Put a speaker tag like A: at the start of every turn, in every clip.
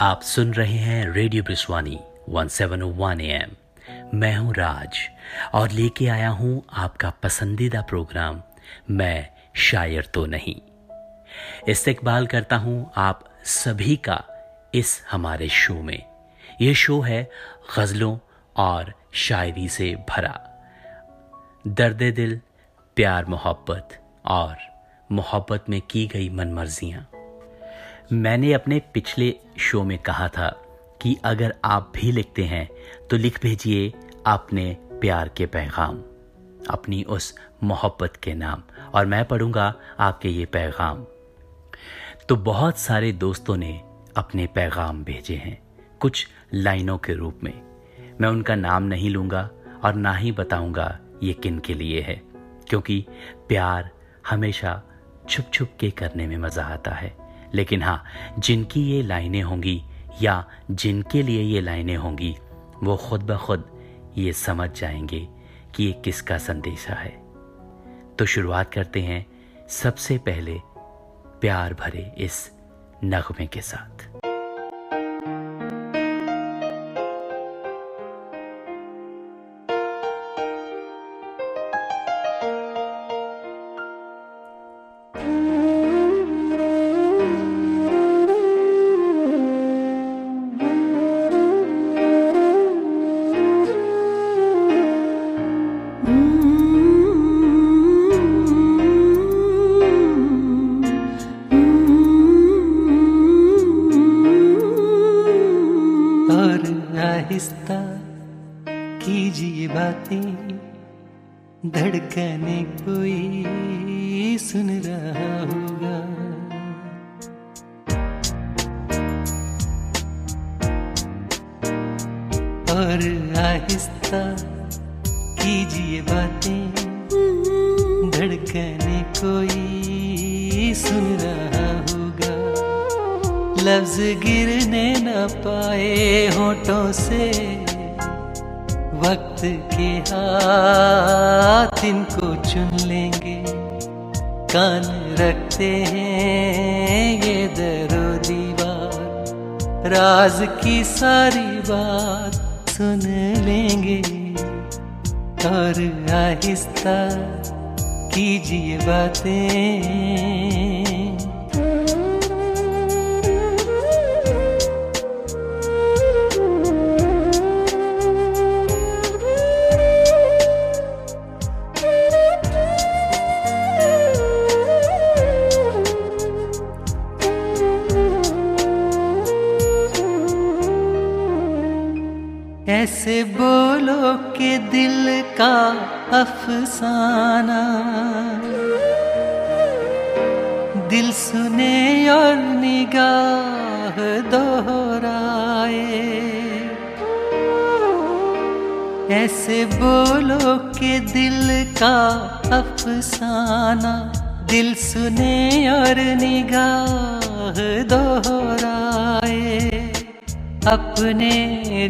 A: आप सुन रहे हैं रेडियो बिस्वानी 1701 एम मैं हूँ राज, और लेके आया हूँ आपका पसंदीदा प्रोग्राम, मैं शायर तो नहीं। इस्तेकबाल करता हूँ आप सभी का इस हमारे शो में। यह शो है गज़लों और शायरी से भरा। दर्द दिल, प्यार मोहब्बत और मोहब्बत में की गई मनमर्जियाँ। मैंने अपने पिछले शो में कहा था कि अगर आप भी लिखते हैं तो लिख भेजिए अपने प्यार के पैगाम, अपनी उस मोहब्बत के नाम, और मैं पढ़ूँगा आपके ये पैगाम। तो बहुत सारे दोस्तों ने अपने पैगाम भेजे हैं, कुछ लाइनों के रूप में। मैं उनका नाम नहीं लूँगा और ना ही बताऊँगा ये किन के लिए है, क्योंकि प्यार हमेशा छुप छुप के करने में मज़ा आता है। लेकिन हाँ जिनकी ये लाइनें होंगी या जिनके लिए ये लाइनें होंगी, वो खुद ब खुद ये समझ जाएँगे कि ये किसका संदेशा है। तो शुरुआत करते हैं सबसे पहले प्यार भरे इस नगमे के साथ।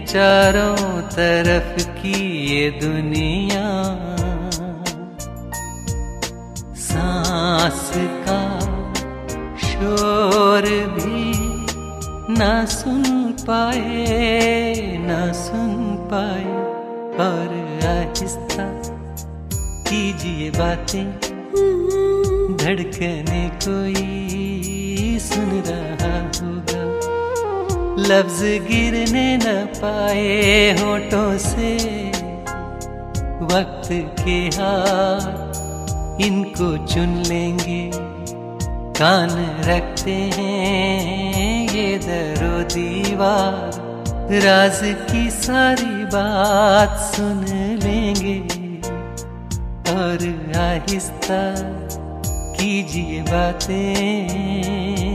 B: चारों तरफ़ की ये दुनिया। सांस का शोर भी न सुन पाए, न सुन पाए। और आहिस्ता कीजिए बातें। धड़कने कोई सुन रहा होगा। लफ्ज गिरने न पाए होठों से। वक्त के हाथ इनको चुन लेंगे। कान रखते हैं ये दरो दीवार। राज की सारी बात सुन लेंगे। और आहिस्ता कीजिए बातें।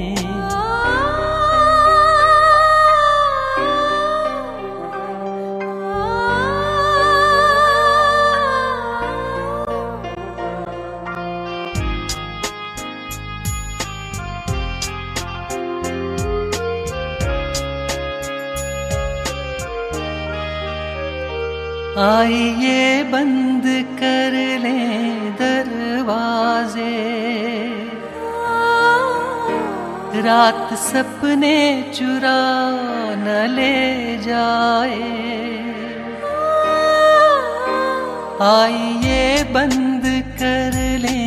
B: आइए बंद कर ले दरवाजे। रात सपने चुरा न ले जाए। आइए बंद कर ले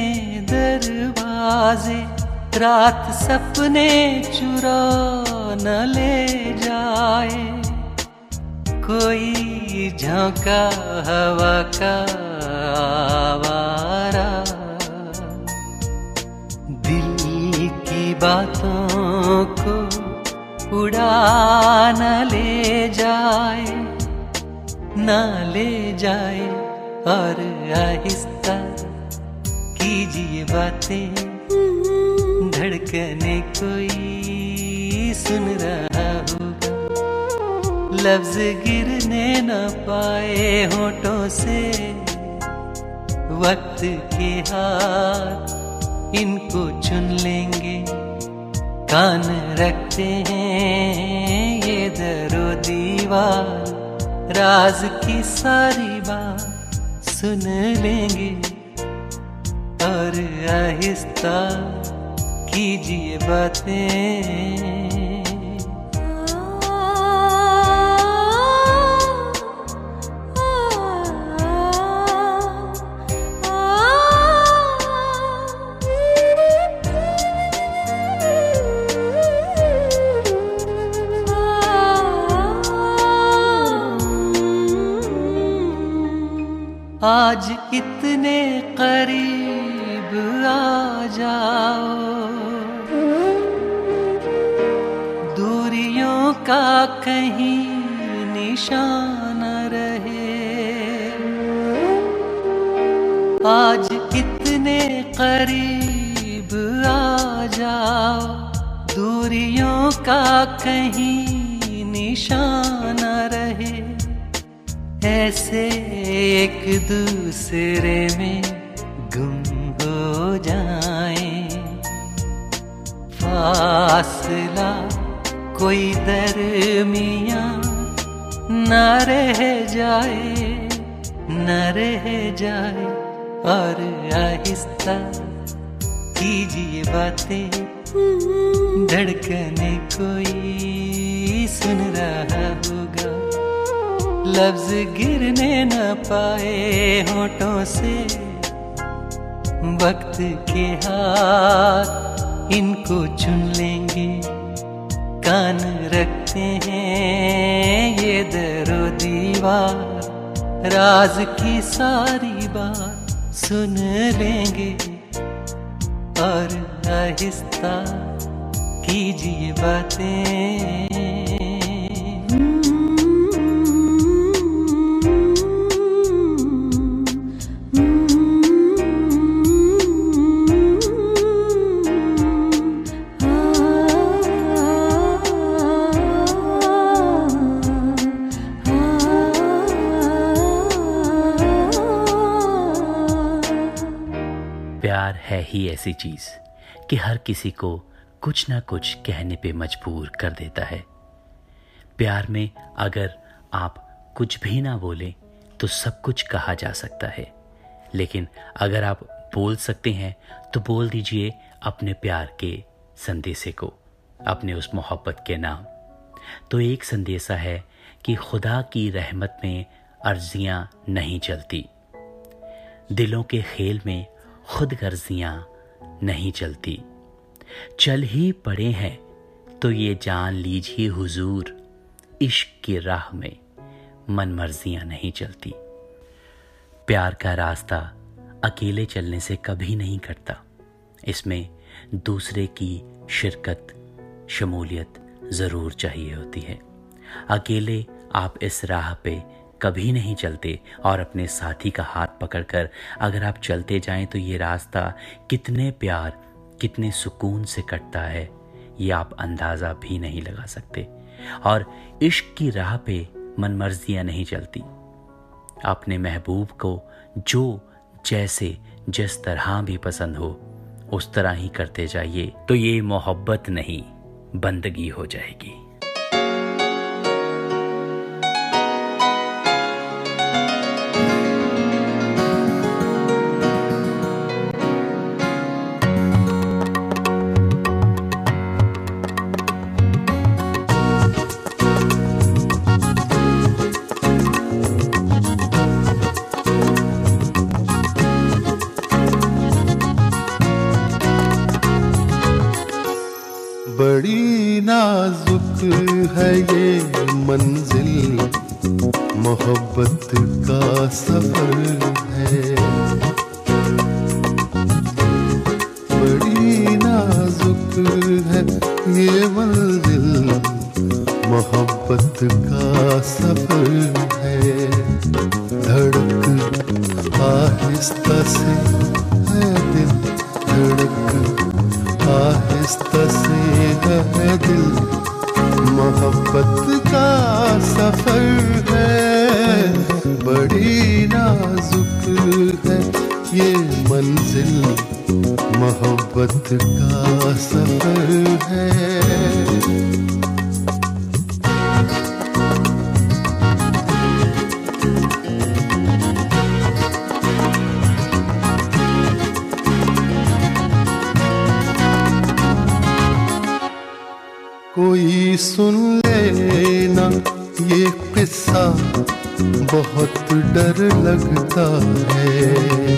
B: दरवाजे। रात सपने चुरा न ले जाए। कोई झोंका हवा का आवारा। दिल की बातों को उड़ा न ले जाए, न ले जाए और आहिस्ता कीजिए बातें। धड़कने कोई सुन रहा लफ्ज गिरने न पाए होठों से। वक्त के हाथ इनको चुन लेंगे। कान रखते हैं ये दरो दीवार। राज की सारी बात सुन लेंगे। और आहिस्ता कीजिए बातें। आज इतने करीब आ जाओ। दूरियों का कहीं निशान रहे। आज इतने करीब आ जाओ। दूरियों का कहीं निशान रहे। ऐसे एक दूसरे में गुम हो जाए। फासला कोई दरमिया न रह जाए, न रह जाए। और आहिस्ता कीजिए बातें, धड़कने कोई सुन रहा होगा। लफ्ज गिरने न पाए होठों से। वक्त के हाथ इनको चुन लेंगे। कान रखते हैं ये दरो दीवार। राज की सारी बात सुन लेंगे। और आहिस्ता कीजिए बातें।
A: है ही ऐसी चीज़ कि हर किसी को कुछ ना कुछ कहने पे मजबूर कर देता है। प्यार में अगर आप कुछ भी ना बोले तो सब कुछ कहा जा सकता है। लेकिन अगर आप बोल सकते हैं तो बोल दीजिए अपने प्यार के संदेशे को, अपने उस मोहब्बत के नाम। तो एक संदेशा है कि खुदा की रहमत में अर्जियाँ नहीं चलती दिलों के खेल में खुद गर्जियाँ नहीं चलती। चल ही पड़े हैं तो ये जान लीजिए हुजूर, इश्क की राह में मन मर्जियाँ नहीं चलती। प्यार का रास्ता अकेले चलने से कभी नहीं कटता। इसमें दूसरे की शिरकत, शमूलियत ज़रूर चाहिए होती है। अकेले आप इस राह पे कभी नहीं चलते और अपने साथी का हाथ पकड़कर अगर आप चलते जाएँ तो ये रास्ता कितने प्यार, कितने सुकून से कटता है, ये आप अंदाज़ा भी नहीं लगा सकते। और इश्क की राह पे मनमर्जियाँ नहीं चलती। अपने महबूब को जो जैसे, जिस तरह भी पसंद हो, उस तरह ही करते जाइए तो ये मोहब्बत नहीं, बंदगी हो जाएगी।
C: ये मंजिल मोहब्बत का सफ़र है। बड़ी नाजुक है ये मंजिल मोहब्बत का सफ़र है। धड़क आहिस्ता से है दिल, धड़क आहिस्ता से है दिल। मोहब्बत का सफ़र है। बड़ी नाजुक है ये मंजिल। मोहब्बत का सफ़र है। लगता है।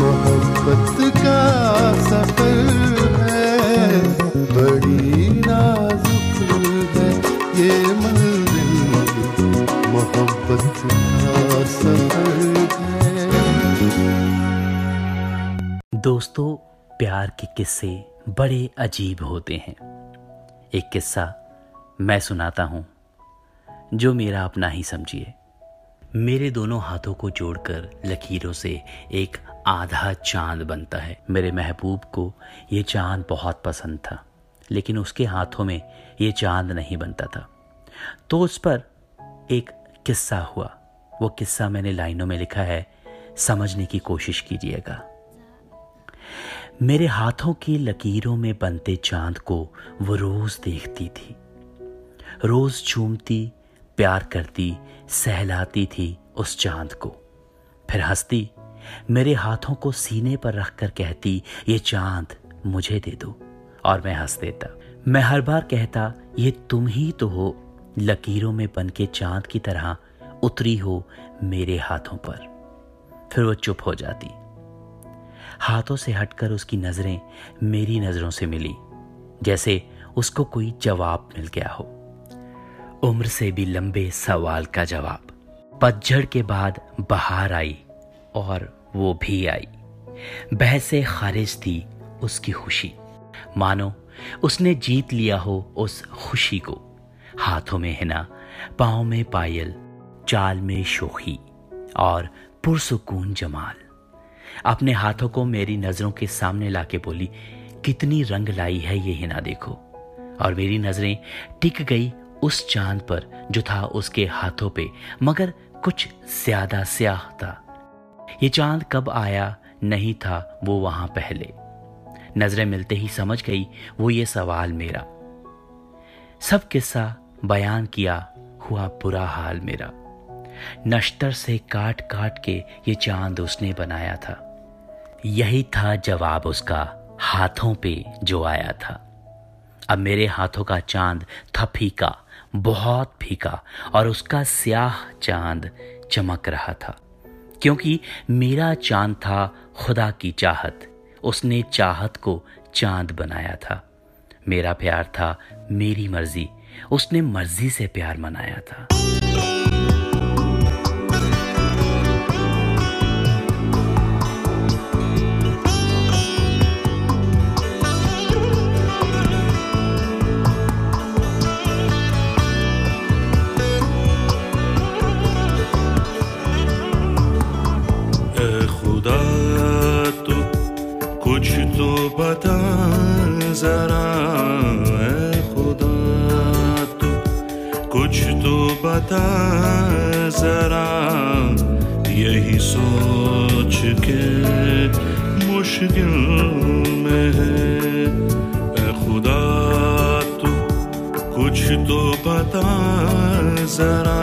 C: मोहब्बत का मोहब्बत
A: दोस्तों, प्यार के किस्से बड़े अजीब होते हैं। एक किस्सा मैं सुनाता हूँ। जो मेरा अपना ही समझिए। मेरे दोनों हाथों को जोड़कर लकीरों से एक आधा चाँद बनता है। मेरे महबूब को ये चाँद बहुत पसंद था, लेकिन उसके हाथों में ये चाँद नहीं बनता था। तो उस पर एक किस्सा हुआ। वो किस्सा मैंने लाइनों में लिखा है, समझने की कोशिश कीजिएगा। मेरे हाथों की लकीरों में बनते चाँद को वो रोज देखती थी। रोज चूमती प्यार करती, सहलाती थी उस चाँद को। फिर हंसती, मेरे हाथों को सीने पर रखकर कहती, ये चाँद मुझे दे दो। और मैं हंस देता। मैं हर बार कहता, ये तुम ही तो हो, लकीरों में बन के चाँद की तरह उतरी हो मेरे हाथों पर। फिर वो चुप हो जाती। हाथों से हटकर उसकी नज़रें मेरी नज़रों से मिली, जैसे उसको कोई जवाब मिल गया हो। उम्र से भी लंबे सवाल का जवाब। पतझड़ के बाद बहार आई और वो भी आई। बहसे खारिज थी उसकी खुशी। मानो, उसने जीत लिया हो उस खुशी को। हाथों में हिना पाँव में पायल, चाल में शोखी और पुरसकून जमाल। अपने हाथों को मेरी नज़रों के सामने लाके बोली, कितनी रंग लाई है ये हिना देखो। और मेरी नज़रें टिक गई उस चाँद पर जो था उसके हाथों पे, मगर कुछ ज़्यादा स्याह था। ये चाँद कब आया नहीं था वो वहाँ पहले। नज़रें मिलते ही समझ गई, वो ये सवाल मेरा। सब किस्सा बयान किया हुआ बुरा हाल मेरा। नश्तर से काट काट के ये चाँद उसने बनाया था। यही था जवाब उसका, हाथों पे जो आया था। अब मेरे हाथों का चाँद थपी फीका बहुत फीका और उसका स्याह चाँद चमक रहा था, क्योंकि मेरा चाँद था खुदा की चाहत। उसने चाहत को चाँद बनाया था। मेरा प्यार था मेरी मर्ज़ी। उसने मर्ज़ी से प्यार मनाया था।
D: बता जरा यही सोच के मुश्किल में है। खुदा तू कुछ तो बता जरा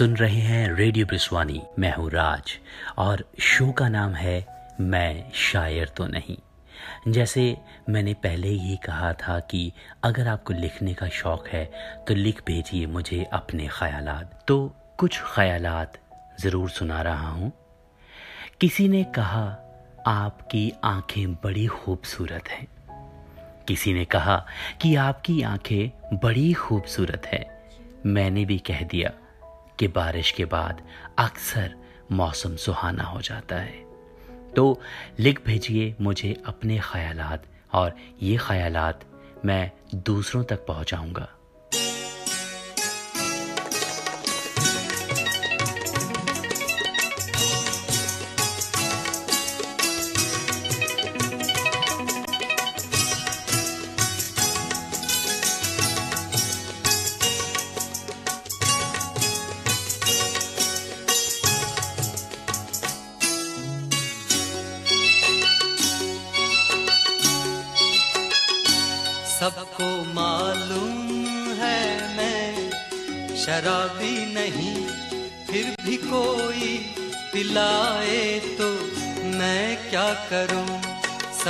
A: सुन रहे हैं रेडियो ब्रिस्वानी। मैं हूँ राज और शो का नाम है मैं शायर तो नहीं। जैसे मैंने पहले ही कहा था कि अगर आपको लिखने का शौक है तो लिख भेजिए मुझे अपने ख्यालात। तो कुछ ख्यालात ज़रूर सुना रहा हूँ। किसी ने कहा, आपकी आँखें बड़ी खूबसूरत हैं। किसी ने कहा कि आपकी आँखें बड़ी खूबसूरत है। मैंने भी कह दिया कि बारिश के बाद अक्सर मौसम सुहाना हो जाता है। तो लिख भेजिए मुझे अपने ख्यालात और ये ख्यालात मैं दूसरों तक पहुंचाऊँगा।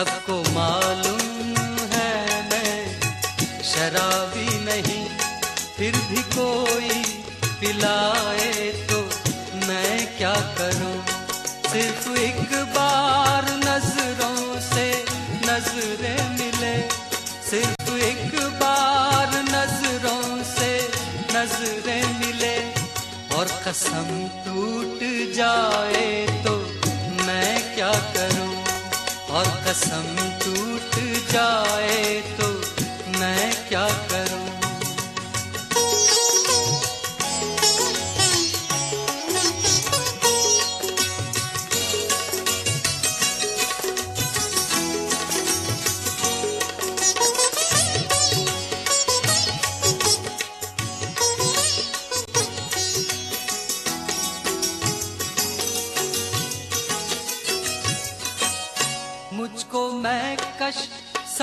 B: सबको मालूम है मैं। शराबी नहीं, फिर भी कोई पिलाए तो मैं क्या करूँ? सिर्फ़ एक बार नज़रों से नज़रें मिले। सिर्फ़ एक बार नज़रों से नज़रें मिले। और कसम टूट जाए तो मैं क्या करूँ? और कसम टूट जाए तो मैं क्या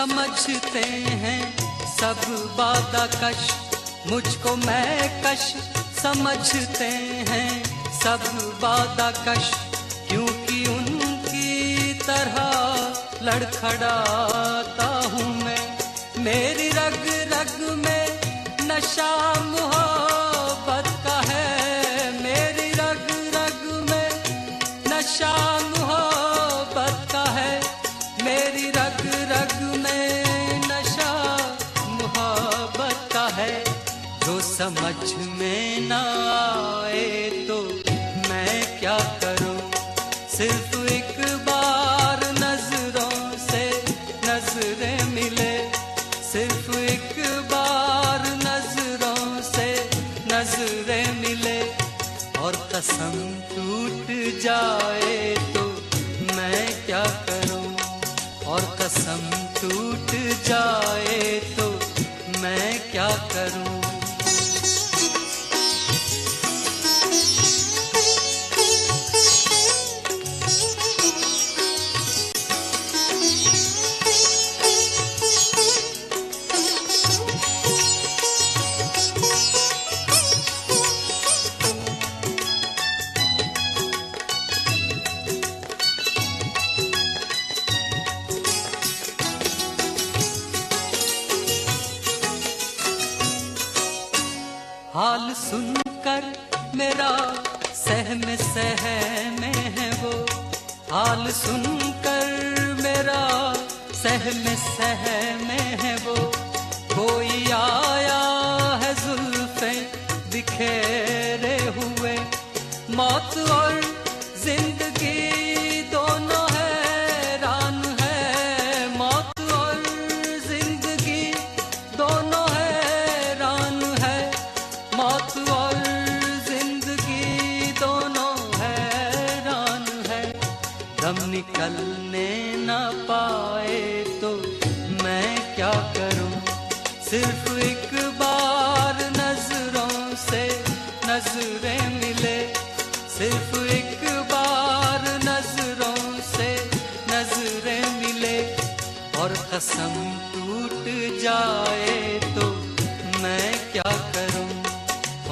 B: समझते हैं सब बाधा कश। मुझको मैं कश समझते हैं सब बादा कश। क्योंकि उनकी तरह लड़खड़ाता हूँ मैं। मेरी रग रग में नशा जो में ना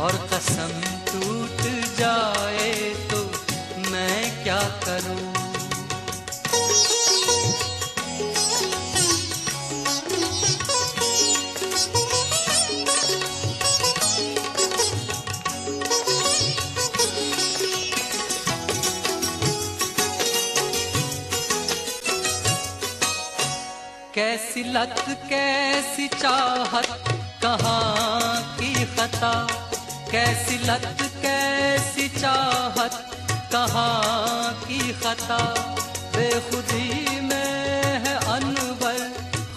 B: और कसम टूट जाए तो मैं क्या करूँ? कैसी लत, कैसी चाहत, कहाँ की खता? कैसी लत, कैसी चाहत, कहाँ की खता? बेखुदी में है अनवर,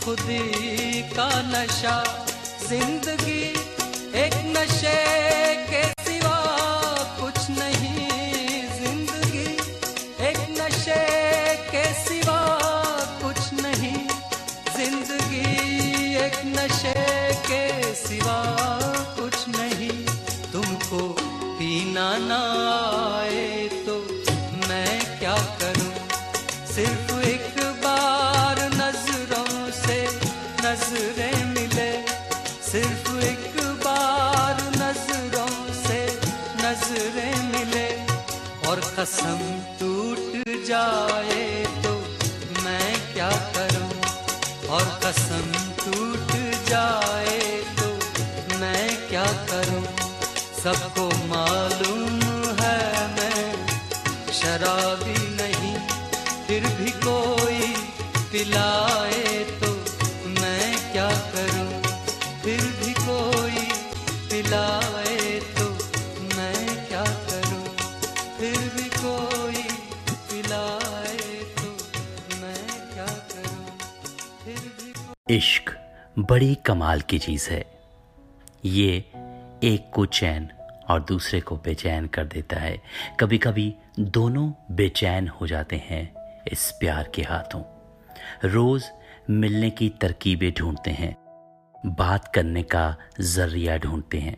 B: खुदी का नशा, ज़िंदगी
A: बड़ी कमाल की चीज़ है। ये एक को चैन और दूसरे को बेचैन कर देता है। कभी कभी दोनों बेचैन हो जाते हैं इस प्यार के हाथों। रोज मिलने की तरकीबें ढूंढते हैं, बात करने का ज़रिया ढूंढते हैं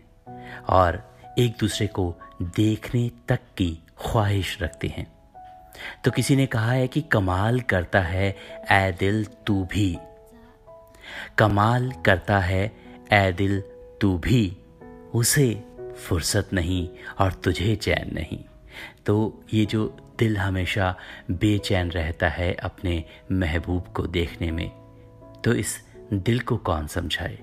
A: और एक दूसरे को देखने तक की ख्वाहिश रखते हैं। तो किसी ने कहा है कि कमाल करता है ए दिल तू भी। कमाल करता है ए दिल तू भी। उसे फुर्सत नहीं और तुझे चैन नहीं। तो ये जो दिल हमेशा बेचैन रहता है अपने महबूब को देखने में तो इस दिल को कौन समझाए?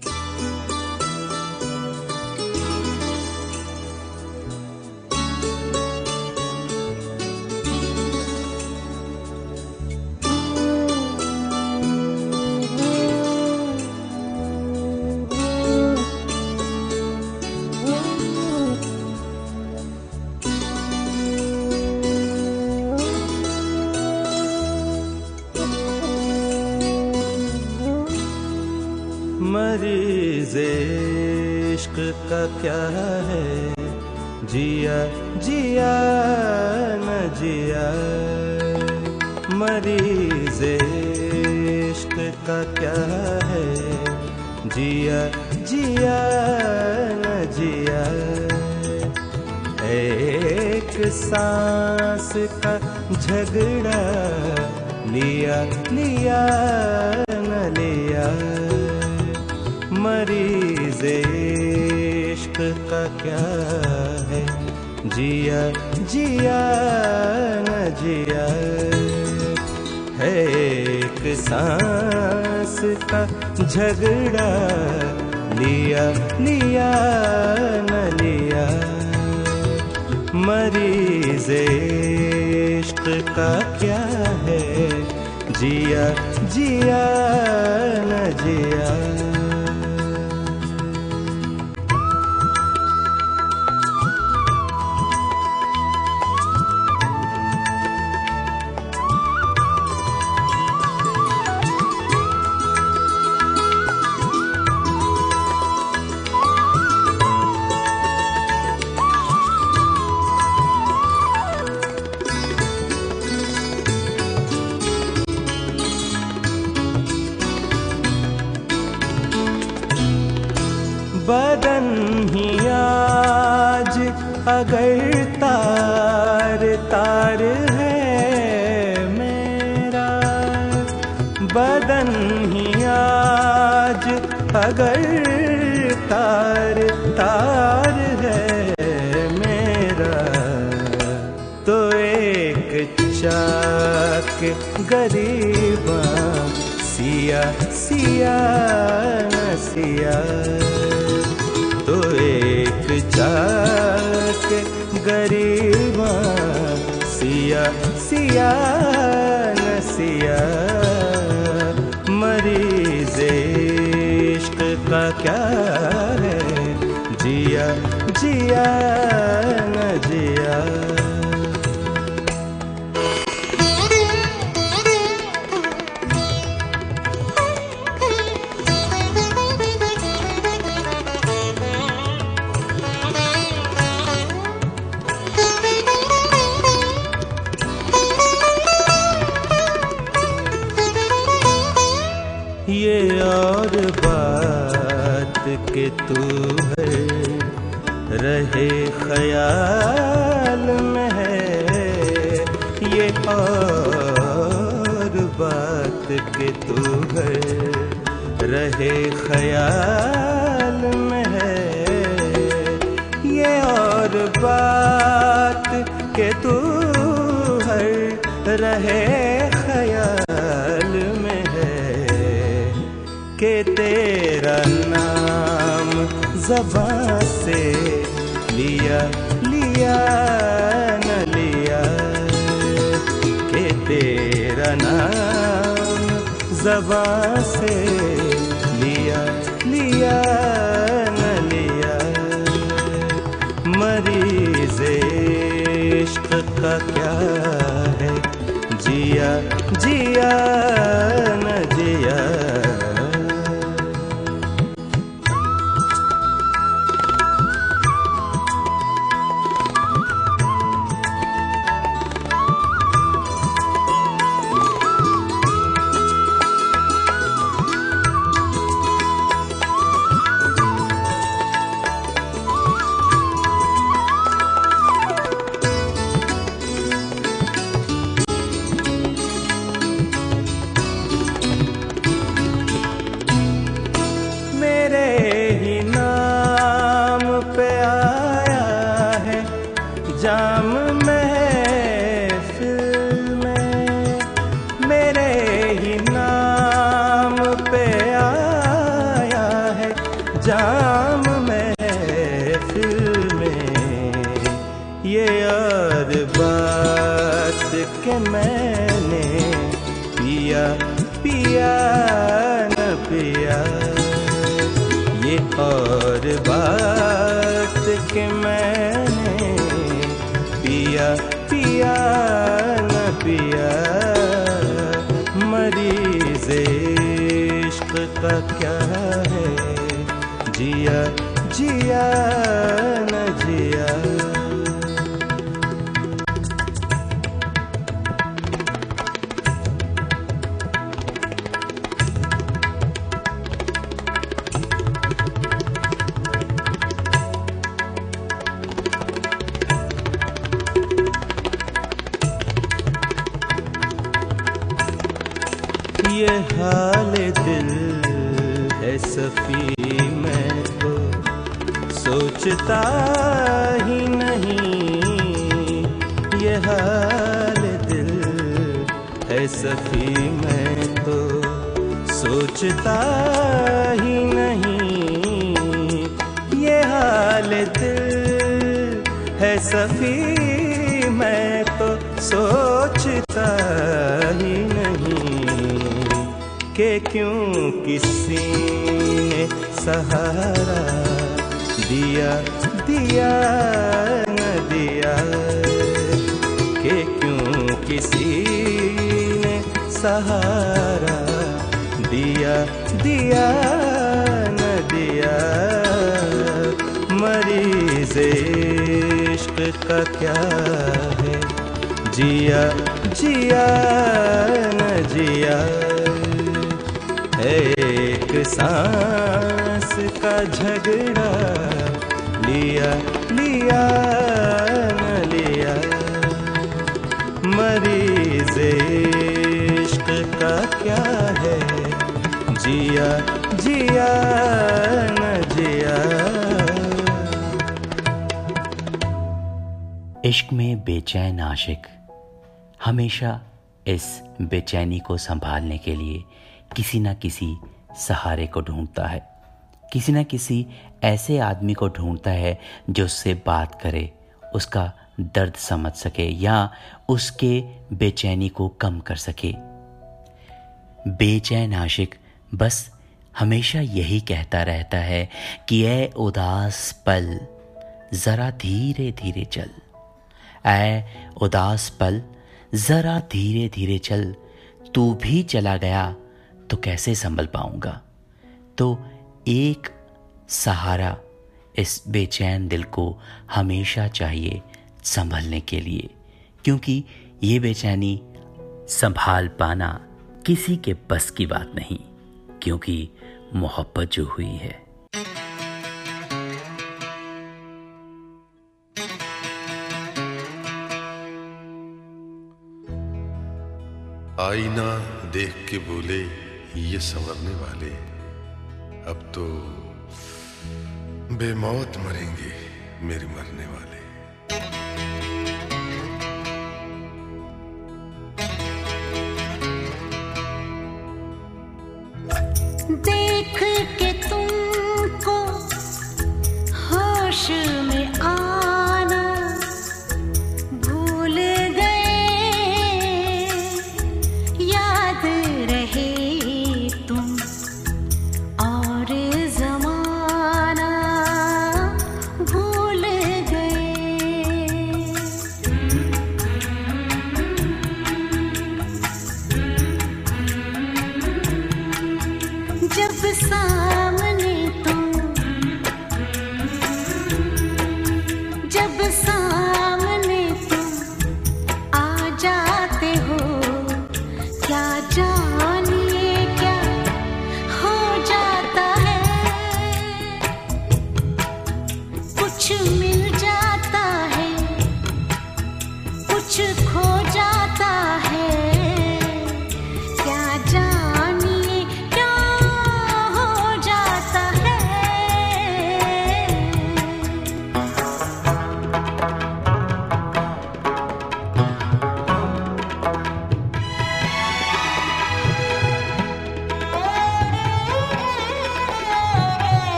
E: का झगड़ा लिया लिया, न लिया। मरीजे का क्या है? जिया जिया, न जिया। है एक सांस का झगड़ा लिया लिया, न लिया। मरीज़ इश्क का क्या है? जिया जिया न जिया। गरीबा सिया सिया सिया। तो एक जाके गरीबा सिया सिया ख्याल में है। ये और बात के तू है रहे ख्याल में है के तेरा नाम जबा से लिया लिया, न लिया। के तेरा नाम जबा से लिया। मरीज़ इश्क जिया जिया।
A: हमेशा इस बेचैनी को संभालने के लिए किसी न किसी सहारे को ढूंढता है। किसी न किसी ऐसे आदमी को ढूंढता है जो उससे बात करे, उसका दर्द समझ सके या उसके बेचैनी को कम कर सके। बेचैन आशिक बस हमेशा यही कहता रहता है कि ए उदास पल, जरा धीरे धीरे चल। ऐ उदास पल जरा धीरे धीरे चल, तू भी चला गया तो कैसे संभल पाऊँगा? तो एक सहारा इस बेचैन दिल को हमेशा चाहिए संभलने के लिए, क्योंकि ये बेचैनी संभाल पाना किसी के बस की बात नहीं, क्योंकि मोहब्बत जो हुई है
F: आईना देख के बोले ये संवरने वाले अब तो बेमौत मरेंगे मेरे मरने वाले।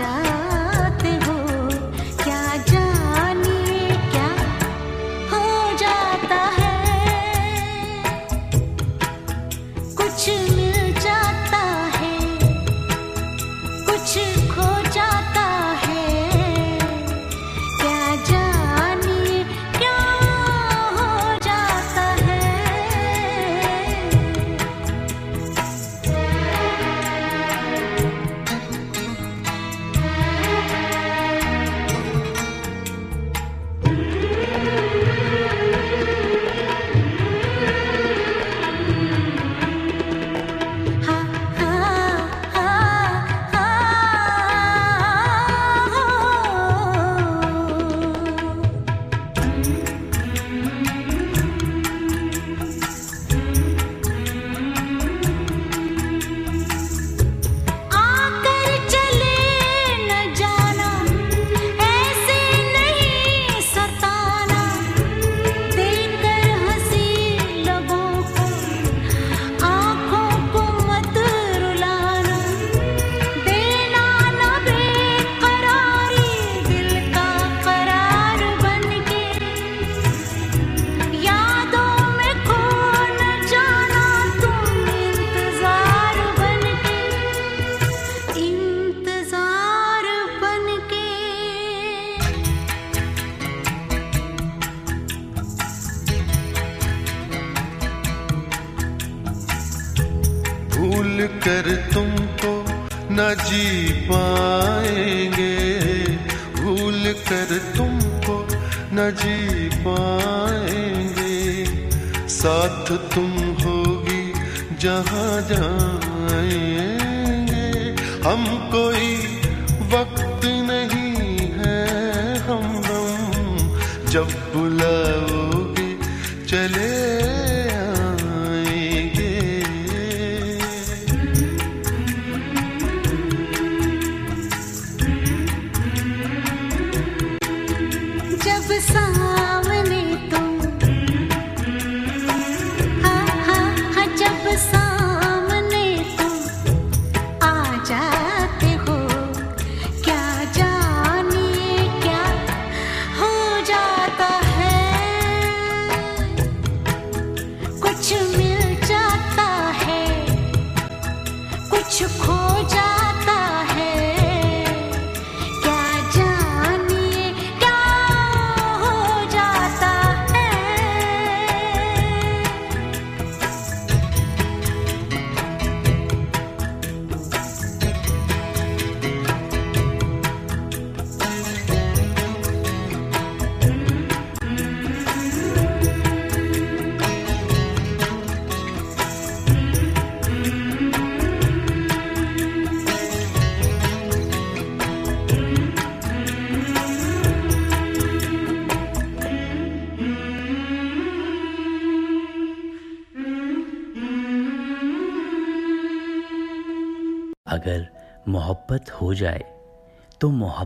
G: आ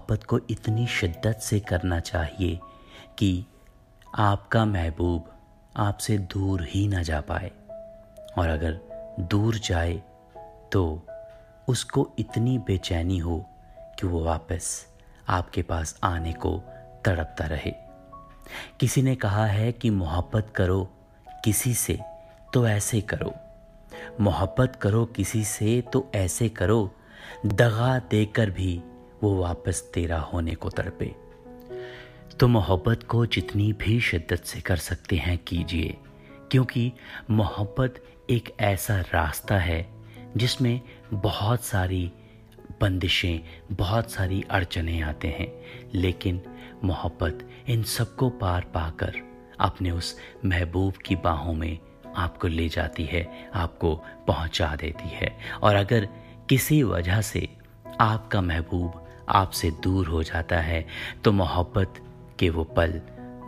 A: मोहब्बत को इतनी शिद्दत से करना चाहिए कि आपका महबूब आपसे दूर ही ना जा पाए। और अगर दूर जाए तो उसको इतनी बेचैनी हो कि वो वापस आपके पास आने को तड़पता रहे। किसी ने कहा है कि मोहब्बत करो किसी से तो ऐसे करो। मोहब्बत करो किसी से तो ऐसे करो। दगा देकर भी वो वापस तेरा होने को तड़पे। तो मोहब्बत को जितनी भी शिद्दत से कर सकते हैं कीजिए, क्योंकि मोहब्बत एक ऐसा रास्ता है जिसमें बहुत सारी बंदिशें, बहुत सारी अड़चने आते हैं। लेकिन मोहब्बत इन सबको पार पाकर अपने उस महबूब की बाहों में आपको ले जाती है, आपको पहुँचा देती है। और अगर किसी वजह से आपका महबूब आपसे दूर हो जाता है तो मोहब्बत के वो पल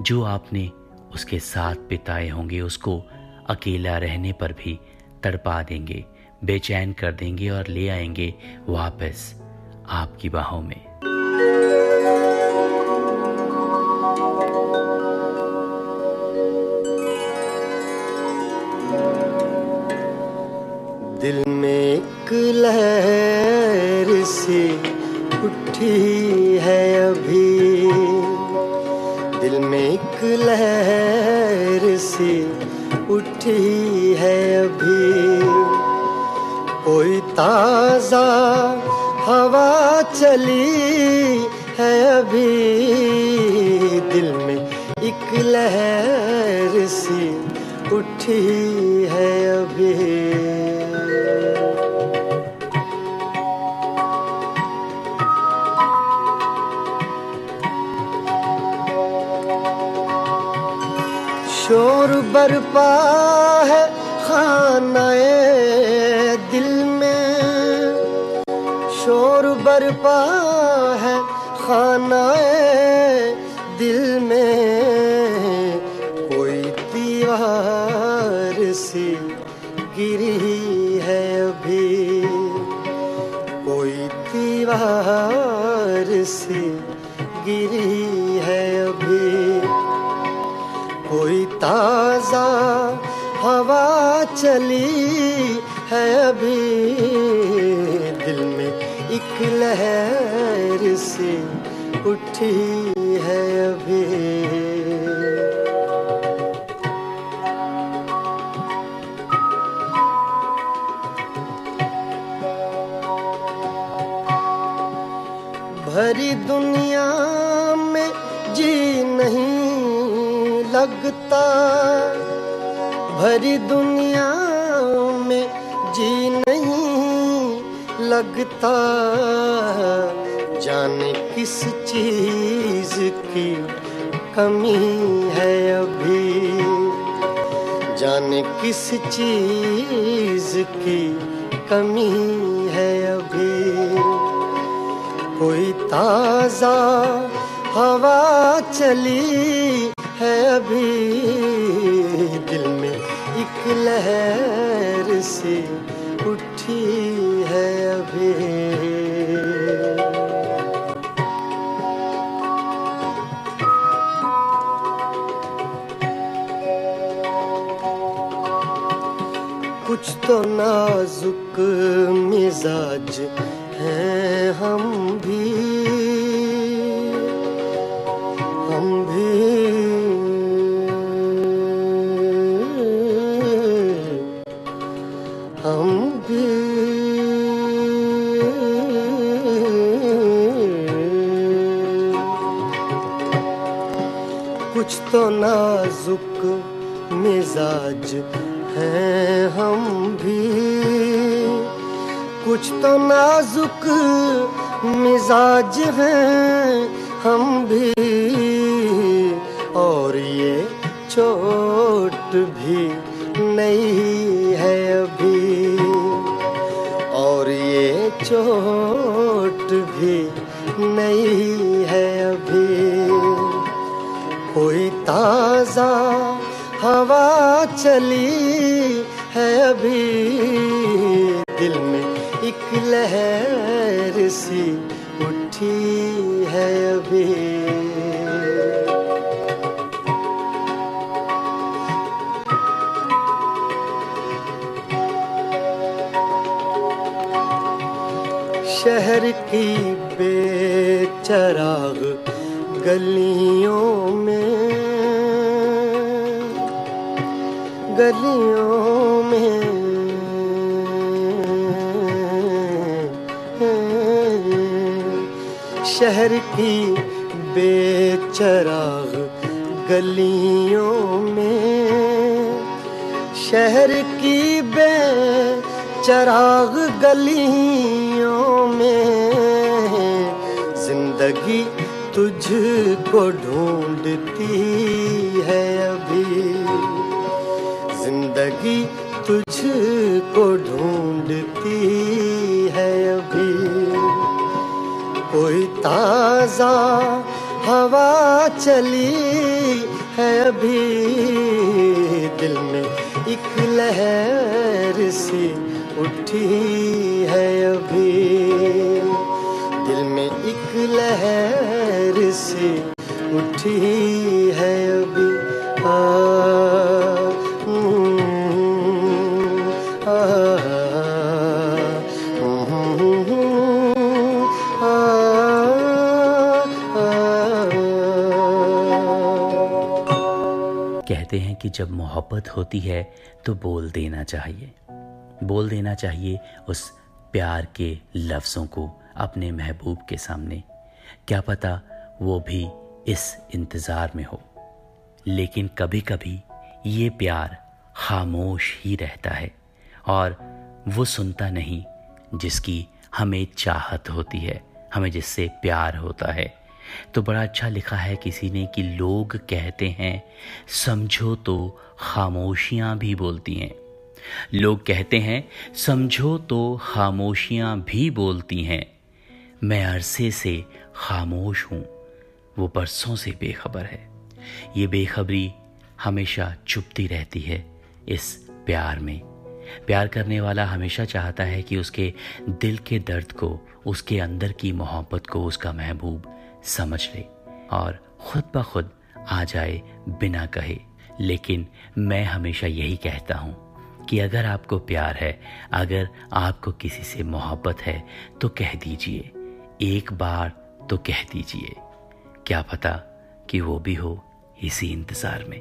A: जो आपने उसके साथ बिताए होंगे, उसको अकेला रहने पर भी तड़पा देंगे, बेचैन कर देंगे और ले आएँगे वापस आपकी बाहों में।
H: दिल में एक लहर सी उठी है अभी। दिल में एक लहर सी उठी है अभी। कोई ताज़ा हवा चली है अभी। दिल में एक लहर सी उठी है अभी। बरपा है खानाए दिल में। शोर बरपा है खानाए दिल में। कोई दीवार सी गिरी है अभी। कोई दीवार सी गिरी है अभी। कोई हवा चली है अभी दिल में एक लहर से उठी है अभी। भरी दुनिया में जी नहीं लगता। भरी दुनिया में जी नहीं लगता। जाने किस चीज़ की कमी है अभी। जाने किस चीज़ की कमी है अभी। कोई ताज़ा हवा चली है अभी। लहर सी उठी है अभी। कुछ तो नाजुक
I: होती है तो बोल देना चाहिए। बोल देना चाहिए उस प्यार के लफ्ज़ों को अपने महबूब के सामने। क्या पता वो भी इस इंतज़ार में हो। लेकिन कभी कभी ये प्यार खामोश ही रहता है, और वो सुनता नहीं जिसकी हमें चाहत होती है, हमें जिससे प्यार होता है। तो बड़ा अच्छा लिखा है किसी ने कि लोग कहते हैं, समझो तो खामोशियाँ भी बोलती हैं। लोग कहते हैं, समझो तो खामोशियाँ भी बोलती हैं। मैं अरसे से खामोश हूँ। वो बरसों से बेखबर है। ये बेखबरी हमेशा चुपती रहती है इस प्यार में। प्यार करने वाला हमेशा चाहता है कि उसके दिल के दर्द को, उसके अंदर की मोहब्बत को, उसका महबूब समझ ले और खुद ब खुद आ जाए बिना कहे। लेकिन मैं हमेशा यही कहता हूँ कि अगर आपको प्यार है, अगर आपको किसी से मोहब्बत है तो कह दीजिए। एक बार तो कह दीजिए। क्या पता कि वो भी हो इसी इंतज़ार में।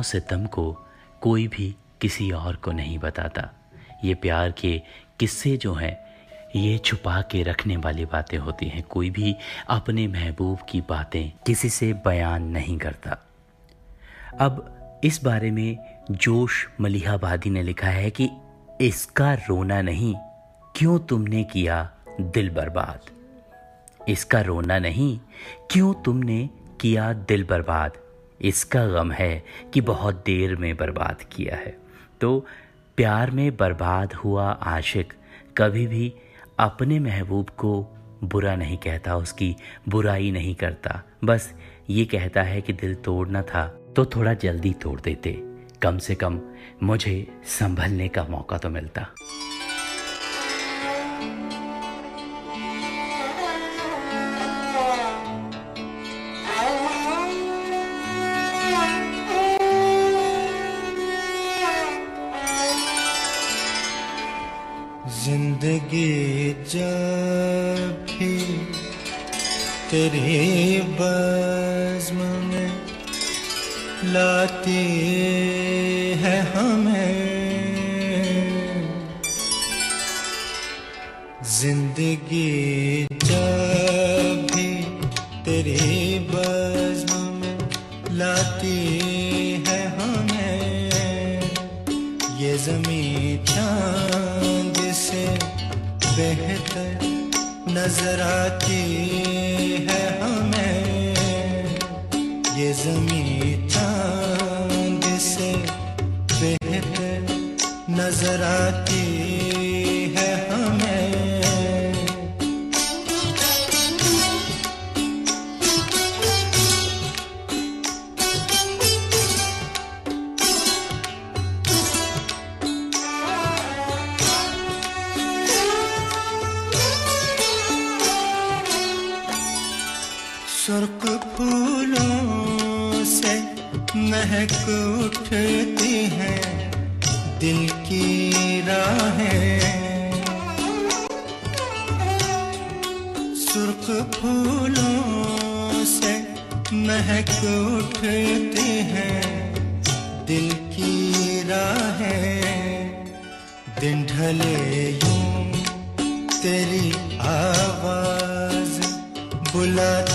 A: जुल्मों सितम को कोई भी किसी और को नहीं बताता। ये प्यार के किस्से जो हैं, ये छुपा के रखने वाली बातें होती हैं। कोई भी अपने महबूब की बातें किसी से बयान नहीं करता। अब इस बारे में जोश मलिहाबादी ने लिखा है कि इसका रोना नहीं, क्यों तुमने किया दिल बर्बाद? इसका रोना नहीं, क्यों तुमने किया दिल बर्बाद? इसका गम है कि बहुत देर में बर्बाद किया है। तो प्यार में बर्बाद हुआ आशिक कभी भी अपने महबूब को बुरा नहीं कहता, उसकी बुराई नहीं करता। बस ये कहता है कि दिल तोड़ना था तो थोड़ा जल्दी तोड़ देते। कम से कम मुझे संभलने का मौका तो मिलता।
E: ज़िंदगी जब भी तेरी बज़्म में लाती है हमें। ज़िंदगी बेहतर नज़र आती है हमें। ये जमी चाँद से बेहतर नज़र आती उठती हैं, दिल की राहें। सुर्ख फूलों से महक उठती हैं, दिल की राहें। दिन ढले यूँ, तेरी आवाज़ बुलाती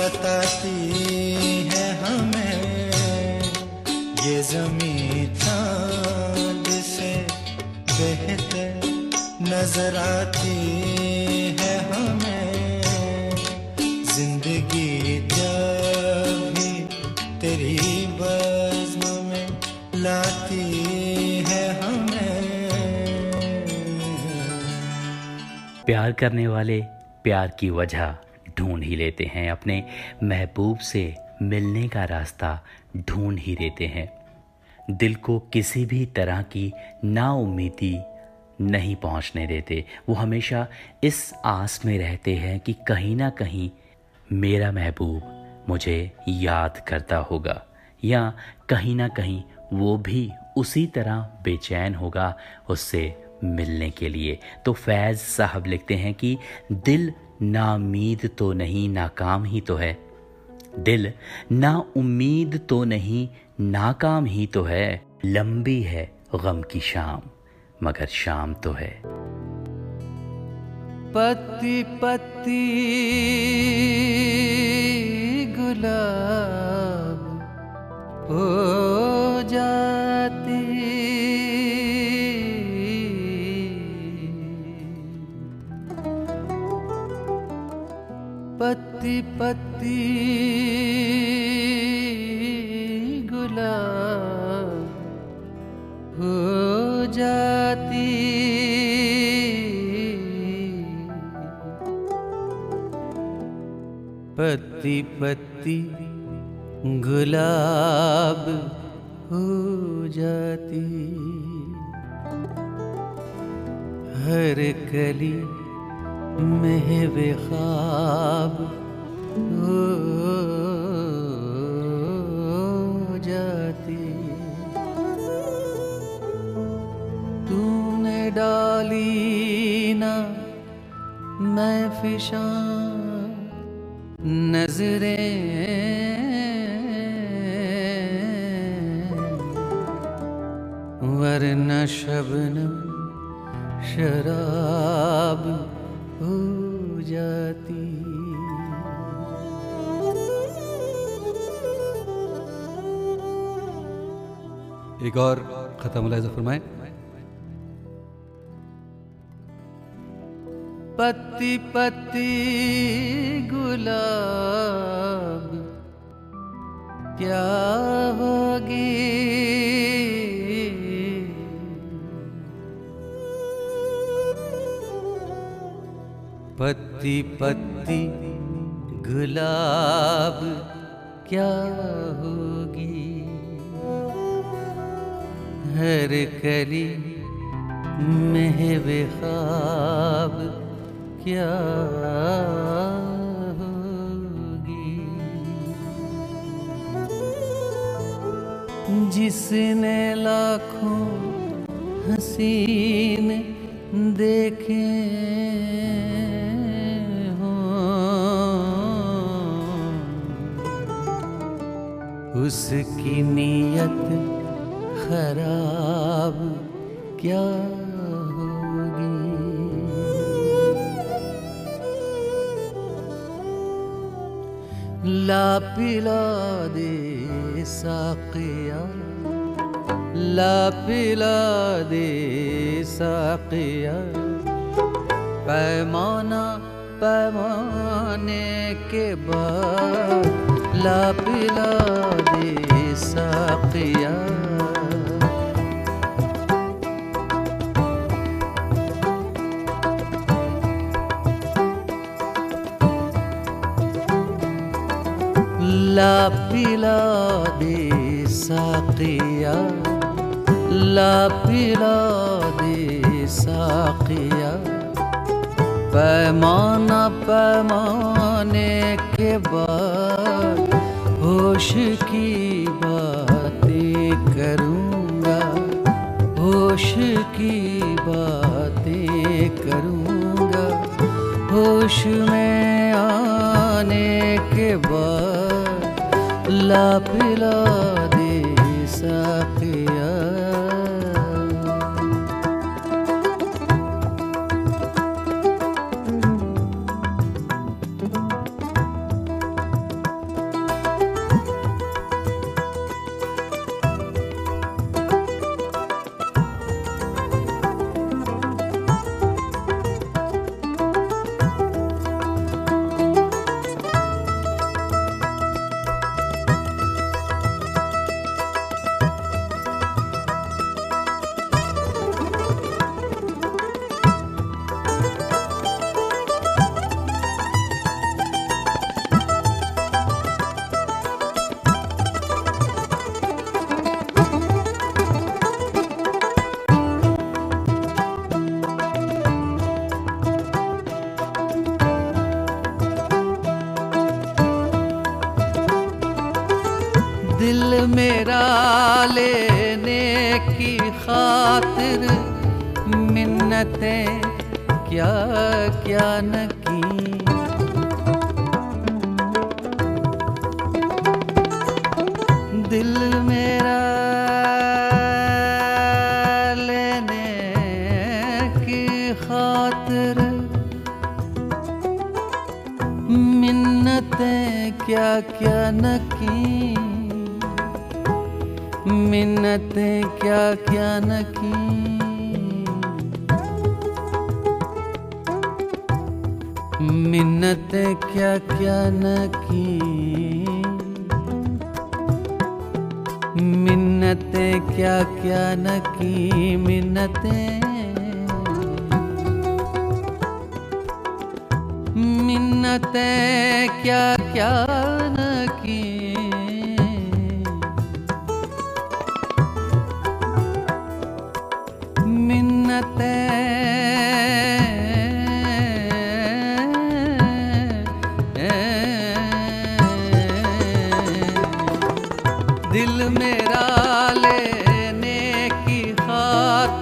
E: सताती है हमें। ये जमी चाँद से बेहतर नज़र आती है हमें।
C: ज़िंदगी जब भी तेरी बज़्म में लाती है हमें।
A: प्यार करने वाले प्यार की वजह। ढूंढ ही लेते हैं, अपने महबूब से मिलने का रास्ता ढूंढ ही लेते हैं। दिल को किसी भी तरह की नाउमीदी नहीं पहुँचने देते। वो हमेशा इस आस में रहते हैं कि कहीं ना कहीं मेरा महबूब मुझे याद करता होगा, या कहीं ना कहीं वो भी उसी तरह बेचैन होगा उससे मिलने के लिए। तो फैज़ साहब लिखते हैं कि दिल नामीद तो नहीं नाकाम ही तो है। दिल, ना उम्मीद तो नहीं नाकाम ही तो है। लंबी है गम की शाम, मगर शाम तो है।
B: पति पति गुलाब हो जाती पत्ती पत्ती गुलाब हो जाती। पत्ती पत्ती गुलाब हो जाती। हर कली महवे ख्वाब। हो डाली ना मैं फिशा नज़रें। वरना शबनम शराब। हो जाती।
J: एक और ख़त्म मुलायजा फरमाएँ।
B: पत्ती पत्ती गुलाब क्या होगी? पत्ती पत्ती गुलाब क्या होगी? हर कली महवे क्या होगी? जिसने लाखों हसीन देखे उसकी नीयत खराब क्या होगी? ला पिला दे साकिया ला पिला दे साकिया पैमाना पैमाने के बाद ला पिला दे साकिया ला दे साकिया पैमाना पैमाने के बाद होश की बातें करूँगा। होश की बातें करूँगा। होश में आने के बाद ला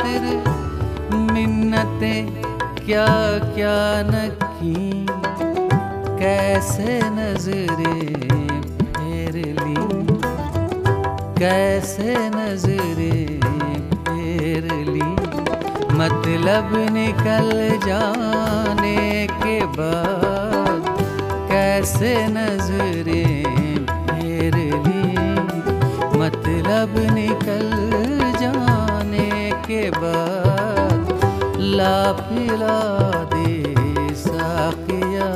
B: खातिर मिन्नतें क्या क्या न की, कैसे नजरे फेर ली, कैसे नजरे फेर ली। मतलब निकल जाने के बाद कैसे नजरे फेर ली। मतलब निकल जाने के बाद ला पिला दे साकिया।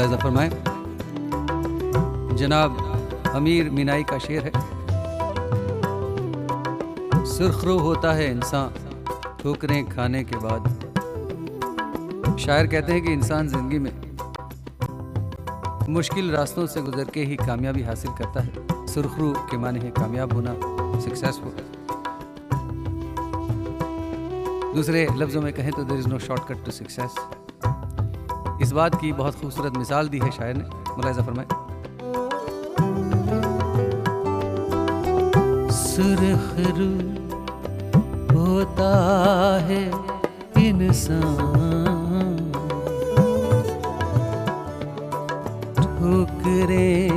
K: मुलायजा फरमाए। जनाब अमीर मीनाई का शेर है। सुर्खरू होता है इंसान ठोकरें खाने के बाद। शायर कहते हैं कि इंसान ज़िंदगी में मुश्किल रास्तों से गुजर के ही कामयाबी हासिल करता है। सुरखरू के माने है कामयाब होना सक्सेसफुल दूसरे लफ्ज़ों में कहें तो there is no shortcut to success इस बात की बहुत खूबसूरत मिसाल दी है शायर ने। मुलायजा फरमाए।
B: होता है इंसान। ठोकरे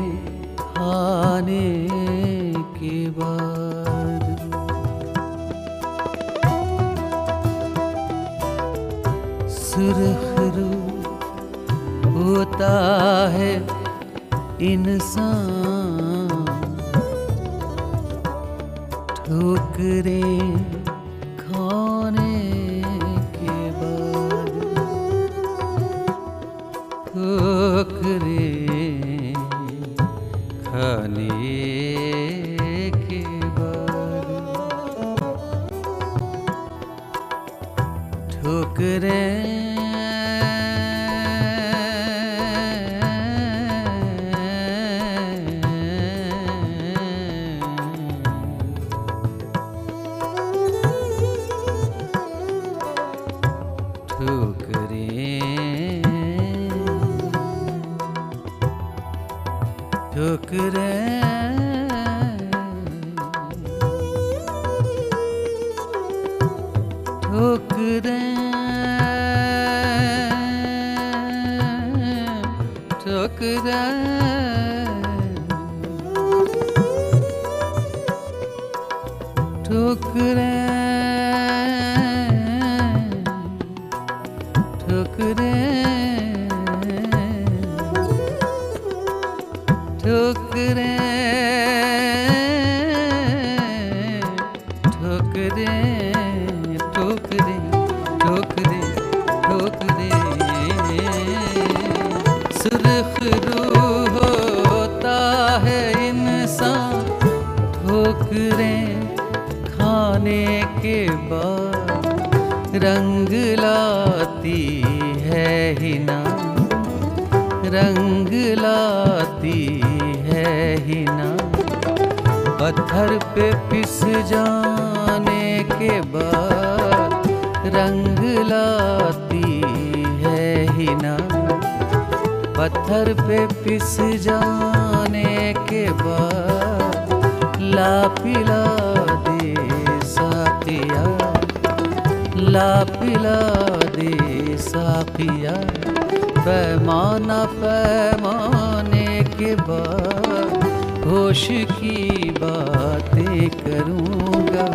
B: पैमाना के बाद होश की बातें करूँगा,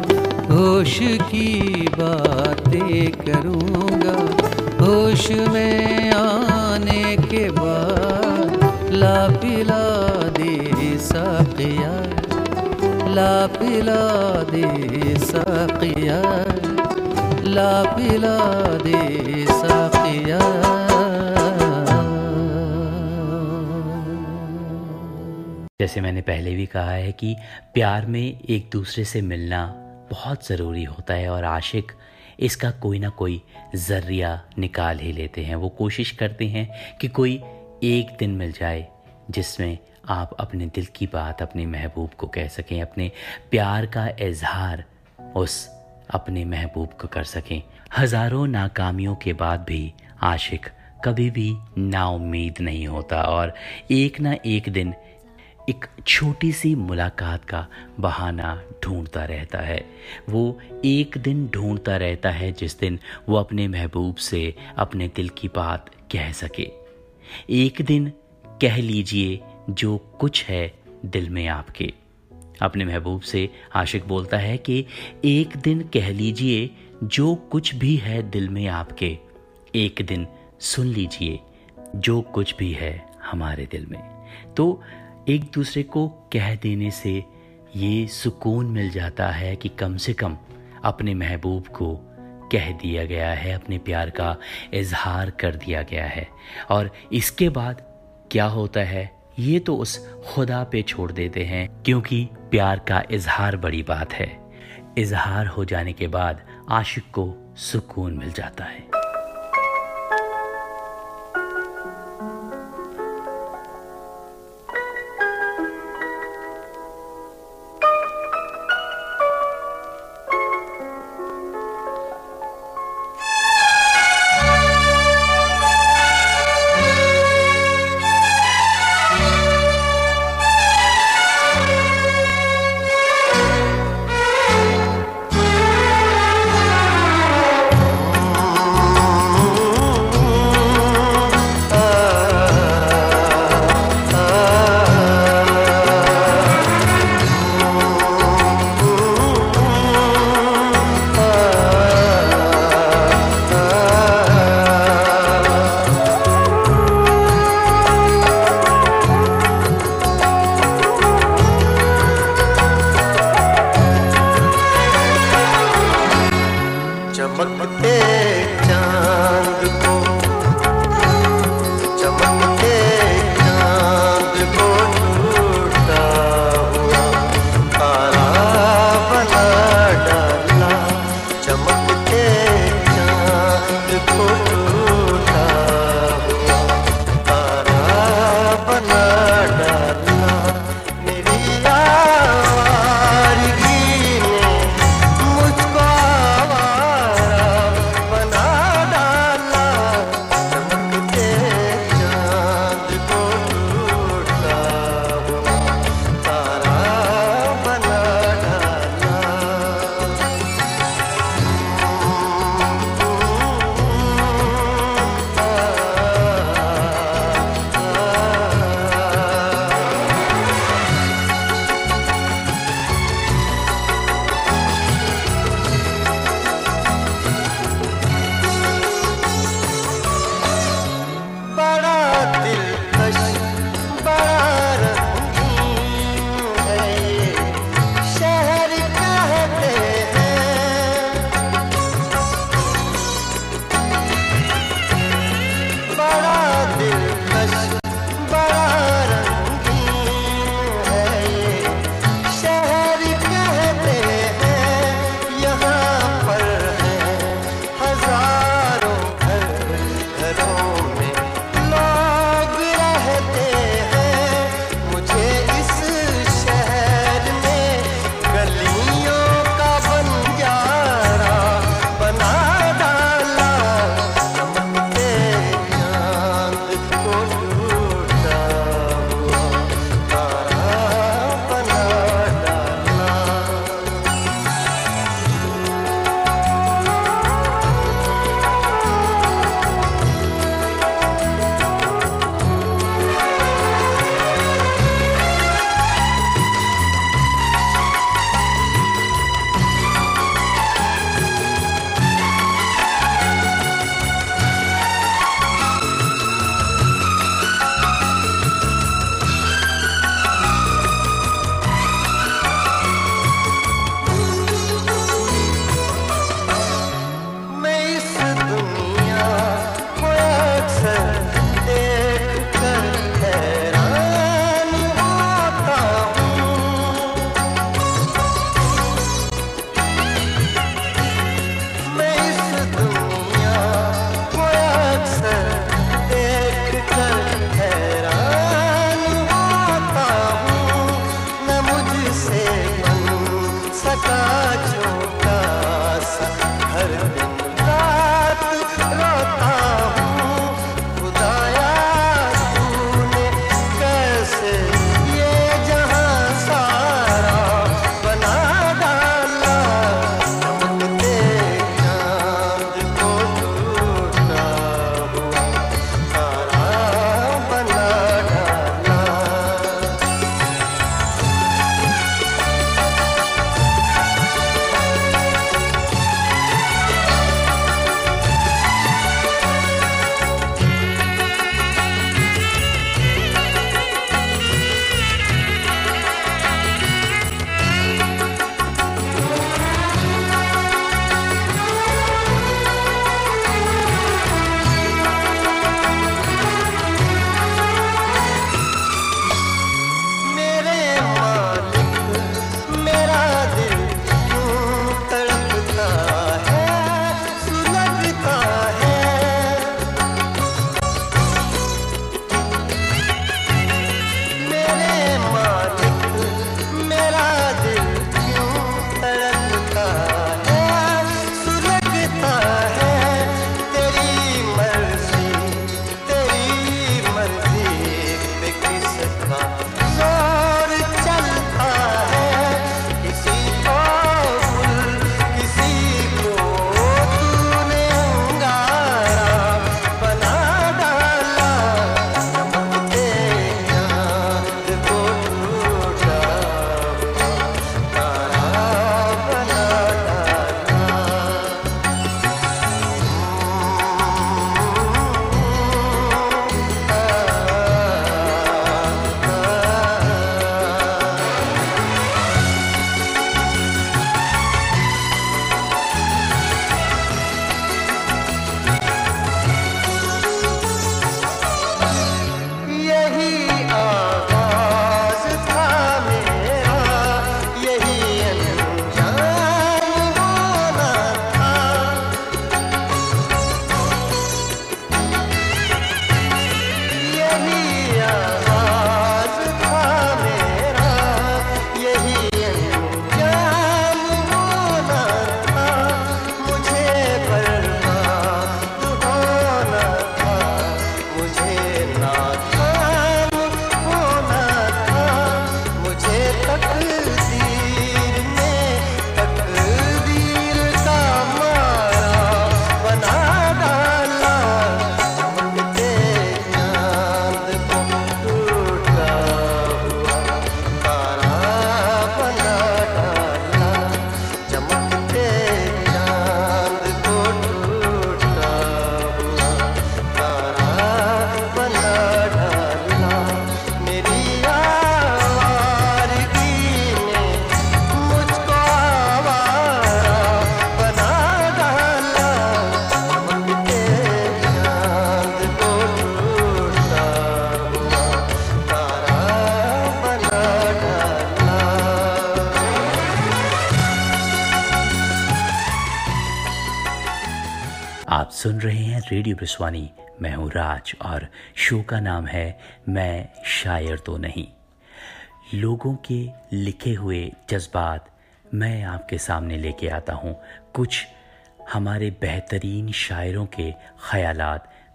B: होश की बातें करूँगा। होश में आने के बाद ला पिला दे साकिया ला पिला दे साकिया ला पिला दे साकिया
A: जैसे मैंने पहले भी कहा है कि प्यार में एक दूसरे से मिलना बहुत ज़रूरी होता है और आशिक इसका कोई ना कोई ज़रिया निकाल ही लेते हैं। वो कोशिश करते हैं कि कोई एक दिन मिल जाए जिसमें आप अपने दिल की बात, अपने महबूब को कह सकें, अपने प्यार का इजहार उस अपने महबूब को कर सकें। हज़ारों नाकामियों के बाद भी आशिक कभी भी नाउमीद नहीं होता और एक ना एक दिन एक छोटी सी मुलाकात का बहाना ढूंढता रहता है। वो एक दिन ढूंढता रहता है जिस दिन वो अपने महबूब से अपने दिल की बात कह सके। एक दिन कह लीजिए जो कुछ है दिल में आपके। अपने महबूब से आशिक बोलता है कि एक दिन कह लीजिए जो कुछ भी है दिल में आपके। एक दिन सुन लीजिए जो कुछ भी है हमारे दिल में। तो एक दूसरे को कह देने से ये सुकून मिल जाता है कि कम से कम अपने महबूब को कह दिया गया है, अपने प्यार का इजहार कर दिया गया है। और इसके बाद क्या होता है? ये तो उस खुदा पे छोड़ देते हैं, क्योंकि प्यार का इजहार बड़ी बात है। इजहार हो जाने के बाद आशिक को सुकून मिल जाता है। रेडियो बिस्वानी, मैं हूँ राज और शो का नाम है मैं शायर तो नहीं। लोगों के लिखे हुए जज्बात मैं आपके सामने लेके आता हूँ। कुछ हमारे बेहतरीन शायरों के ख्याल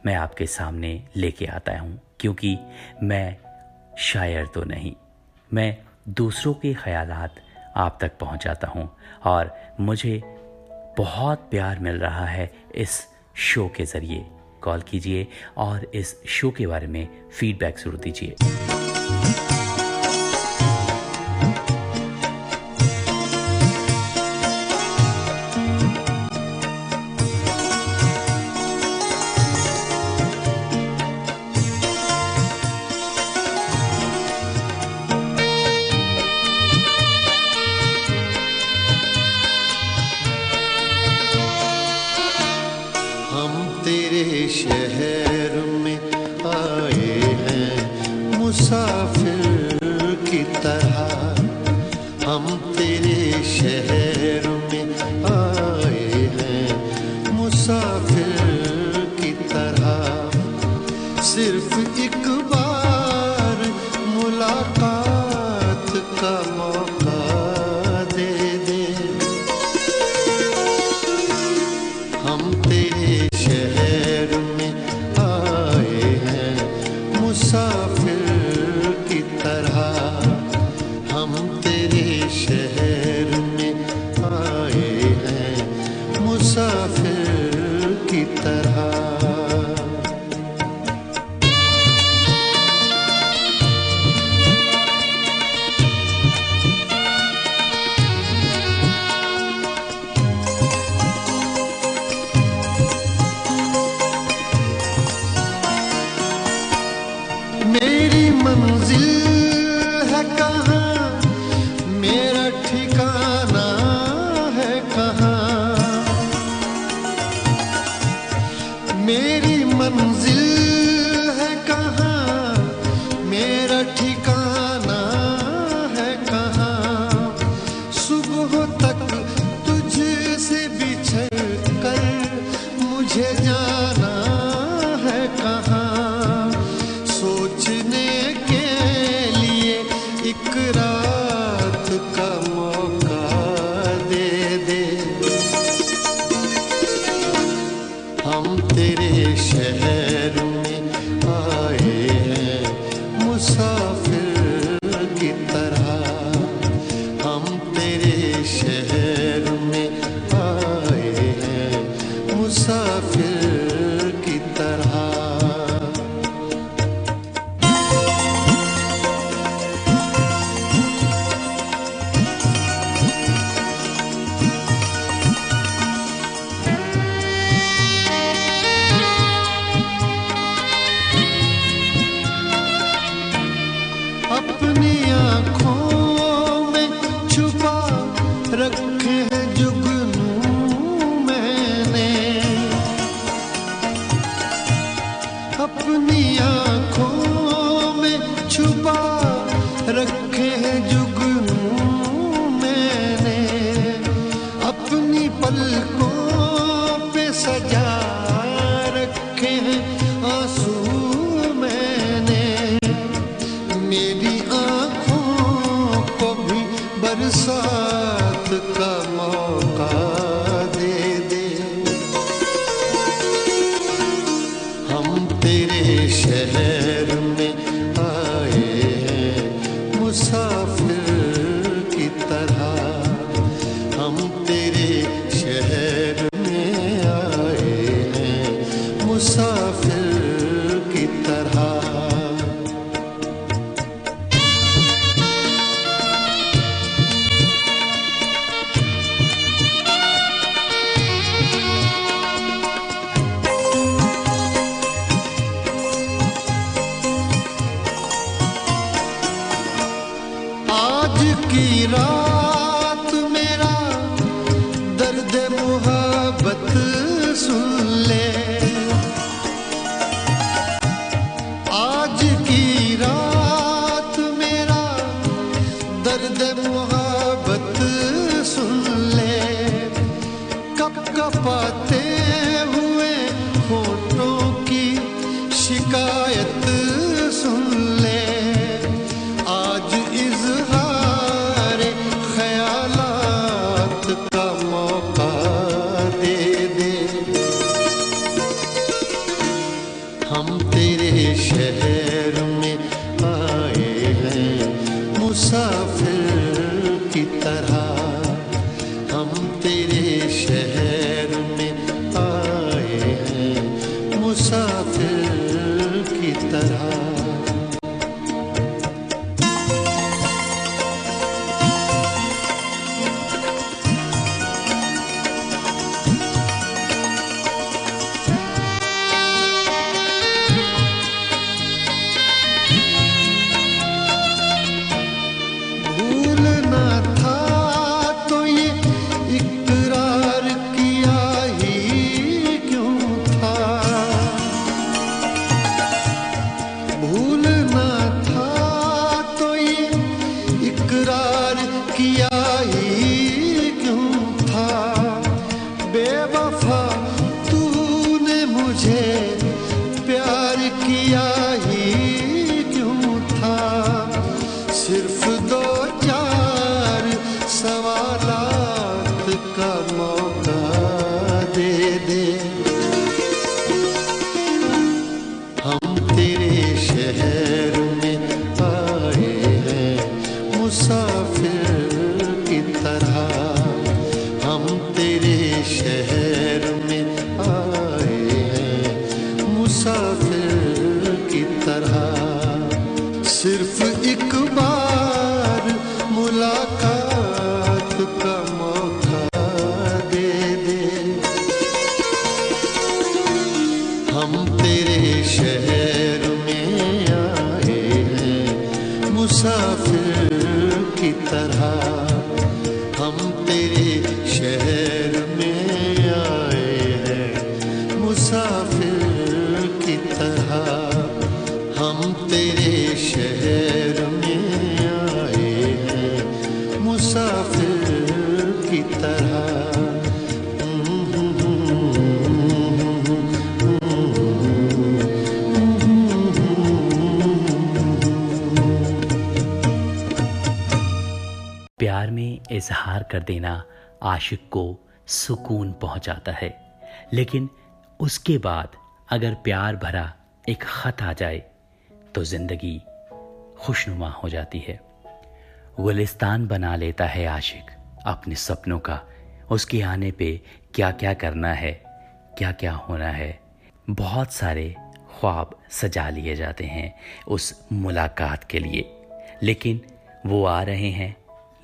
A: मैं आपके सामने लेके आता हूँ, क्योंकि मैं शायर तो नहीं। मैं दूसरों के ख्याल आप तक पहुँचाता हूँ और मुझे बहुत प्यार मिल रहा है इस शो के ज़रिए कॉल कीजिए और इस शो के बारे में फीडबैक ज़रूर दीजिए।
H: सिर्फ एक
F: पहुंचाता है। लेकिन उसके बाद अगर प्यार भरा एक खत आ जाए तो ज़िंदगी खुशनुमा हो जाती है। गुलिस्तान बना लेता है आशिक अपने सपनों का। उसके आने पे क्या क्या करना है क्या क्या होना है, बहुत सारे ख्वाब सजा लिए जाते हैं उस मुलाकात के लिए। लेकिन वो आ रहे हैं,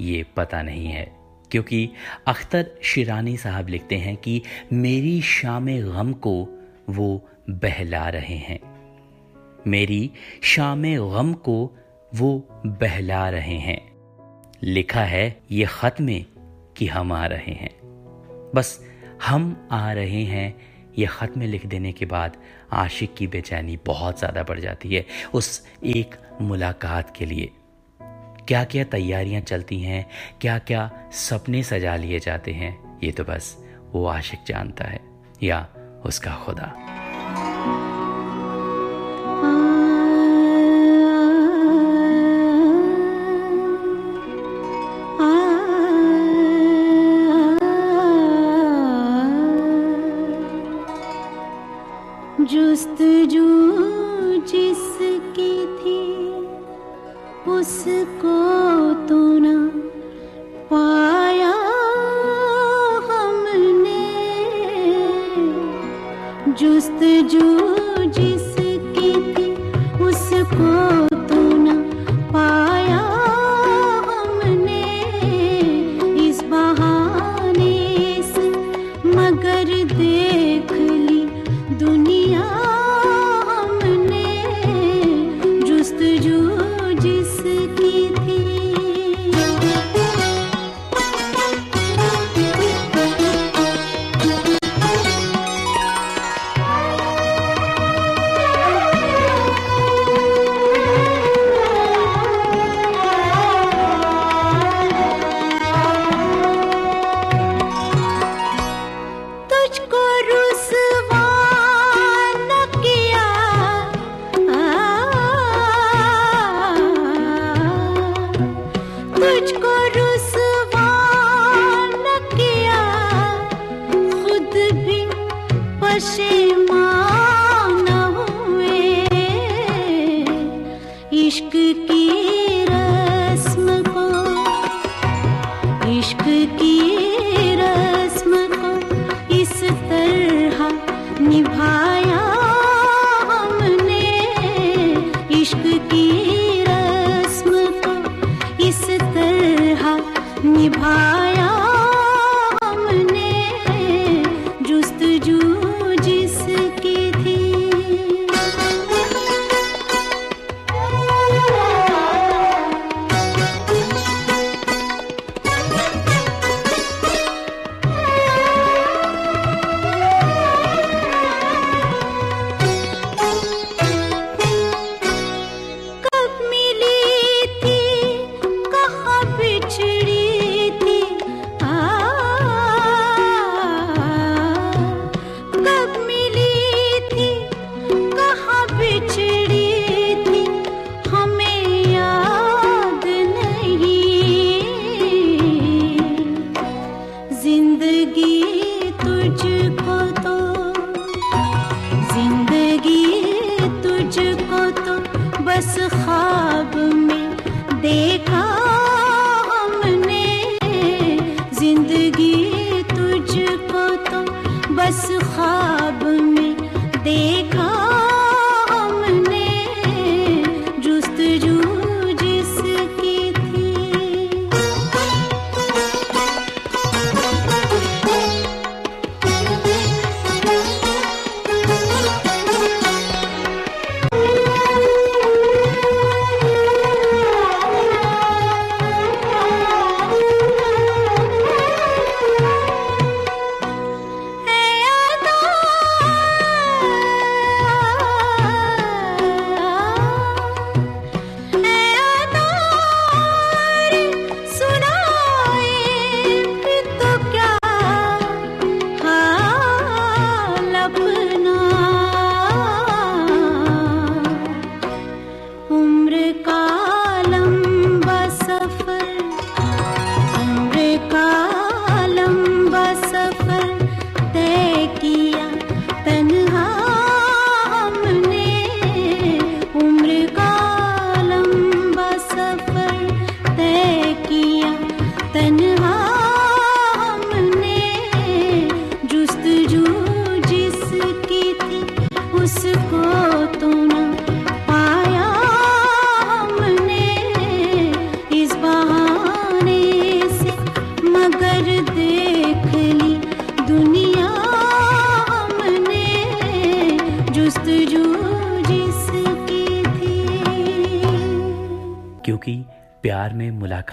F: ये पता नहीं है। क्योंकि अख्तर शिरानी साहब लिखते हैं कि मेरी शाम गम को वो बहला रहे हैं। मेरी शाम गम को वो बहला रहे हैं। लिखा है, ये खत में कि हम आ रहे हैं। बस हम आ रहे हैं, ये खत में लिख देने के बाद आशिक की बेचैनी बहुत ज़्यादा बढ़ जाती है उस एक मुलाकात के लिए। क्या क्या तैयारियाँ चलती हैं क्या क्या सपने सजा लिए जाते हैं, ये तो बस वो आशिक जानता है, या उसका खुदा।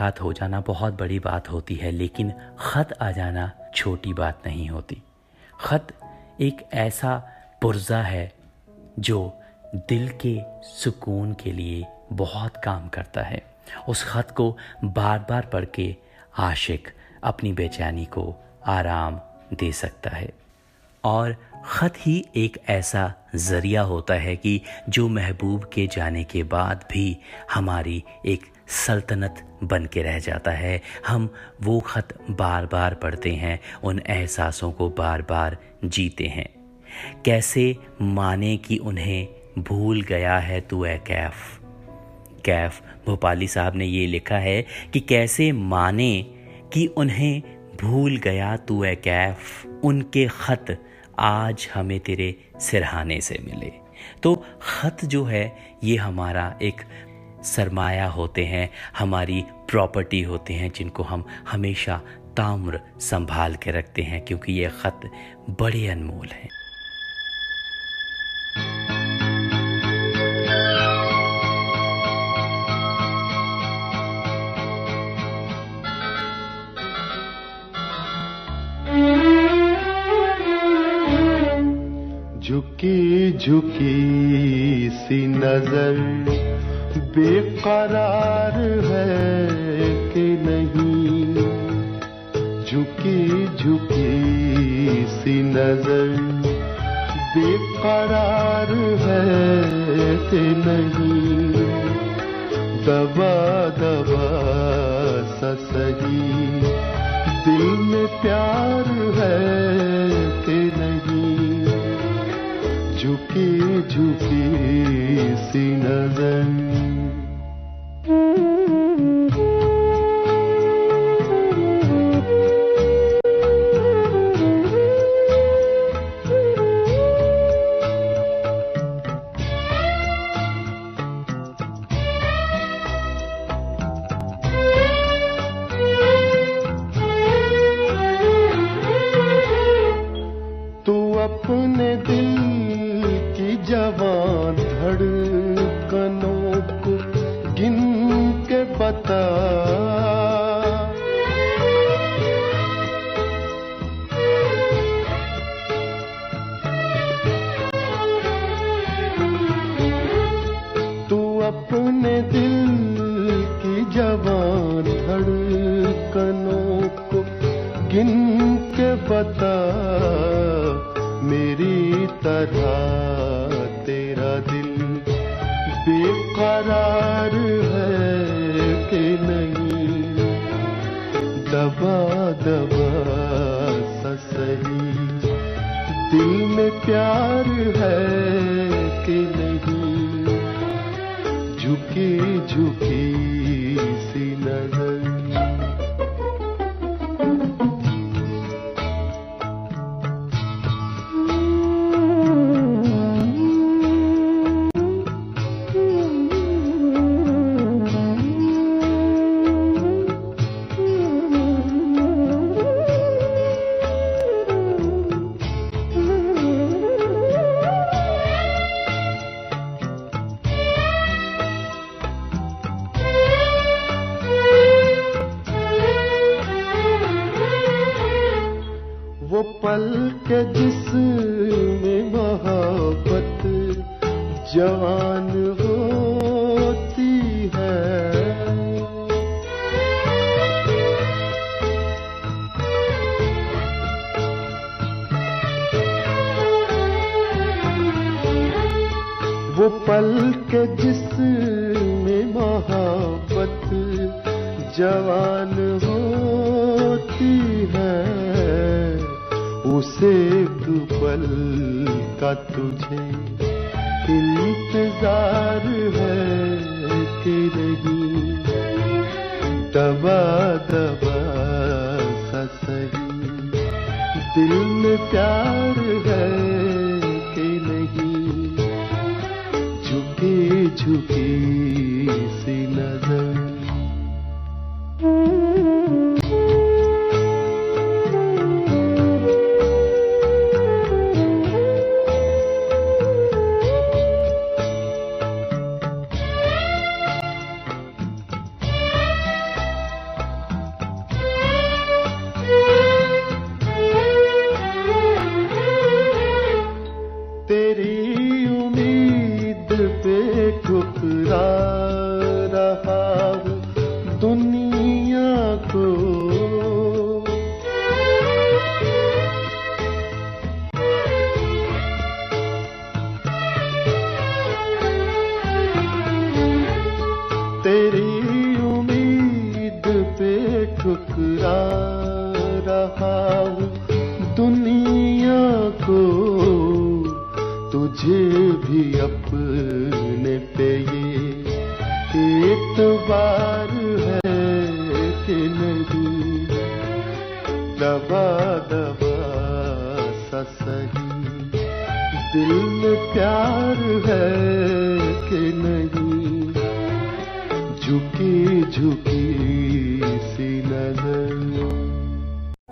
A: मुलाकात हो जाना बहुत बड़ी बात होती है, लेकिन ख़त आ जाना छोटी बात नहीं होती। ख़त एक ऐसा पुर्जा है जो दिल के सुकून के लिए बहुत काम करता है। उस ख़त को बार बार पढ़ के आशिक अपनी बेचैनी को आराम दे सकता है। और ख़त ही एक ऐसा ज़रिया होता है कि जो महबूब के जाने के बाद भी हमारी एक सल्तनत बन के रह जाता है। हम वो ख़त बार बार पढ़ते हैं, उन एहसासों को बार बार जीते हैं। कैसे माने कि उन्हें भूल गया है तू ए कैफ? कैफ, भोपाली साहब ने ये लिखा है कि कैसे माने कि उन्हें भूल गया तू ए कैफ? उनके ख़त आज हमें तेरे सिरहाने से मिले। तो ख़त जो है, ये हमारा एक सरमाया होते हैं, हमारी प्रॉपर्टी होते हैं जिनको हम हमेशा ताम्र संभाल के रखते हैं क्योंकि ये ख़त बड़े अनमोल हैं।
C: झुकी झुकी सी नज़र बेकरार है कि नहीं। झुकी झुकी सी नज़र बेकरार है कि नहीं। दबा दबा सही। दिल में प्यार है कि नहीं। झुकी झुकी सी नज़र धड़कनों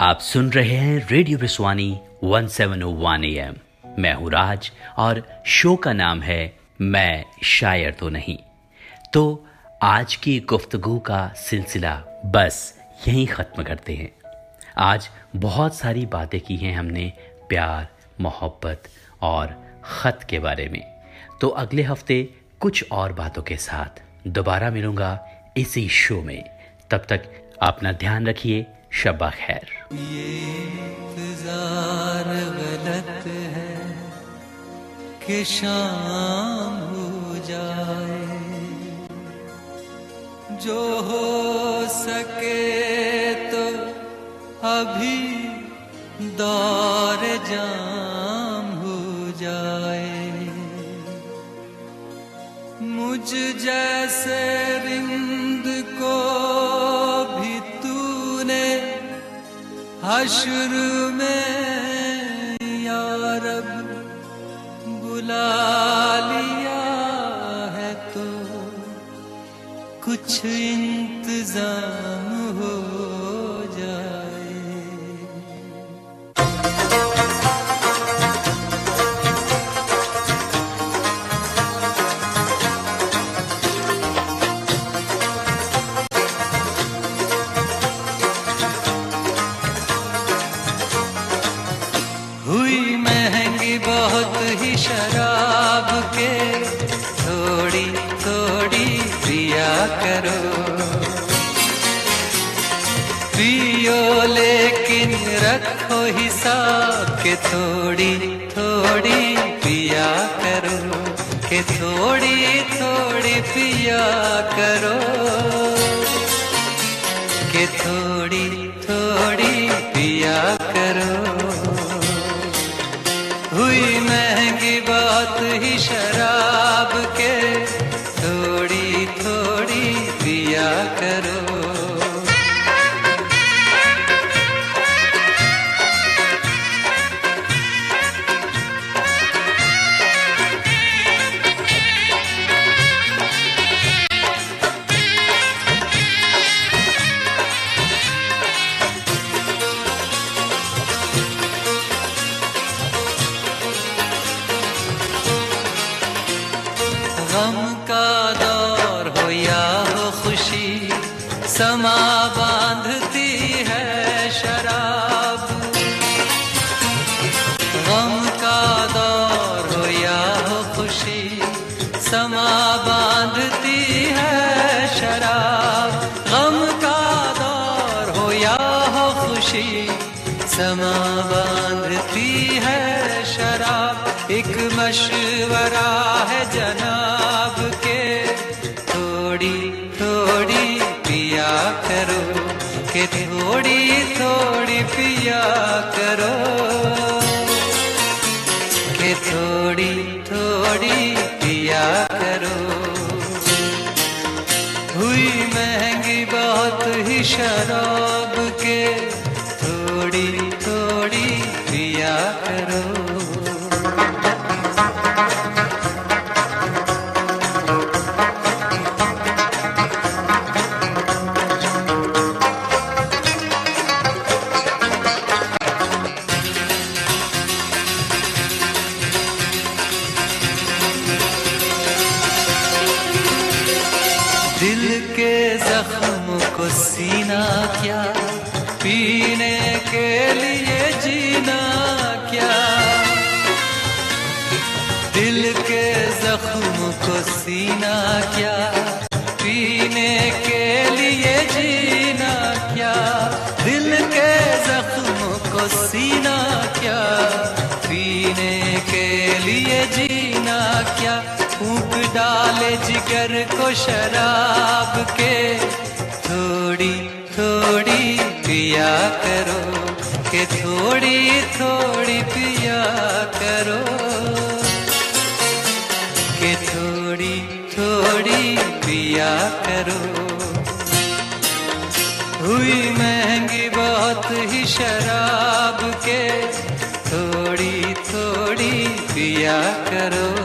A: आप सुन रहे हैं रेडियो रिस्वानी 1701 एम मैं हूँ राज और शो का नाम है मैं शायर तो नहीं। तो आज की गुफ्तगू का सिलसिला बस यहीं ख़त्म करते हैं। आज बहुत सारी बातें की हैं हमने, प्यार, मोहब्बत और ख़त के बारे में। तो अगले हफ़्ते कुछ और बातों के साथ दोबारा मिलूँगा इसी शो में। तब तक अपना ध्यान रखिए शब्बा खैर।
B: गलत है कि शाम हो जाए। जो हो सके तो अभी दौर जाम हो जाए। मुझ जैसे रिंद हश्र में यारब बुला लिया है तो कुछ इंतज़ाम। सा के थोड़ी थोड़ी पिया करो। के थोड़ी थोड़ी पिया करो। के थोड़ी थोड़ी पिया करो। हुई महँगी बात ही शराब के। थोड़ी थोड़ी पिया करो किया करो। के थोड़ी थोड़ी पिया करो। हुई महँगी बहुत ही शराब शराब के थोड़ी थोड़ी पिया करो, के थोड़ी थोड़ी पिया करो। के थोड़ी थोड़ी पिया करो। हुई महँगी बहुत ही शराब के थोड़ी थोड़ी पिया करो।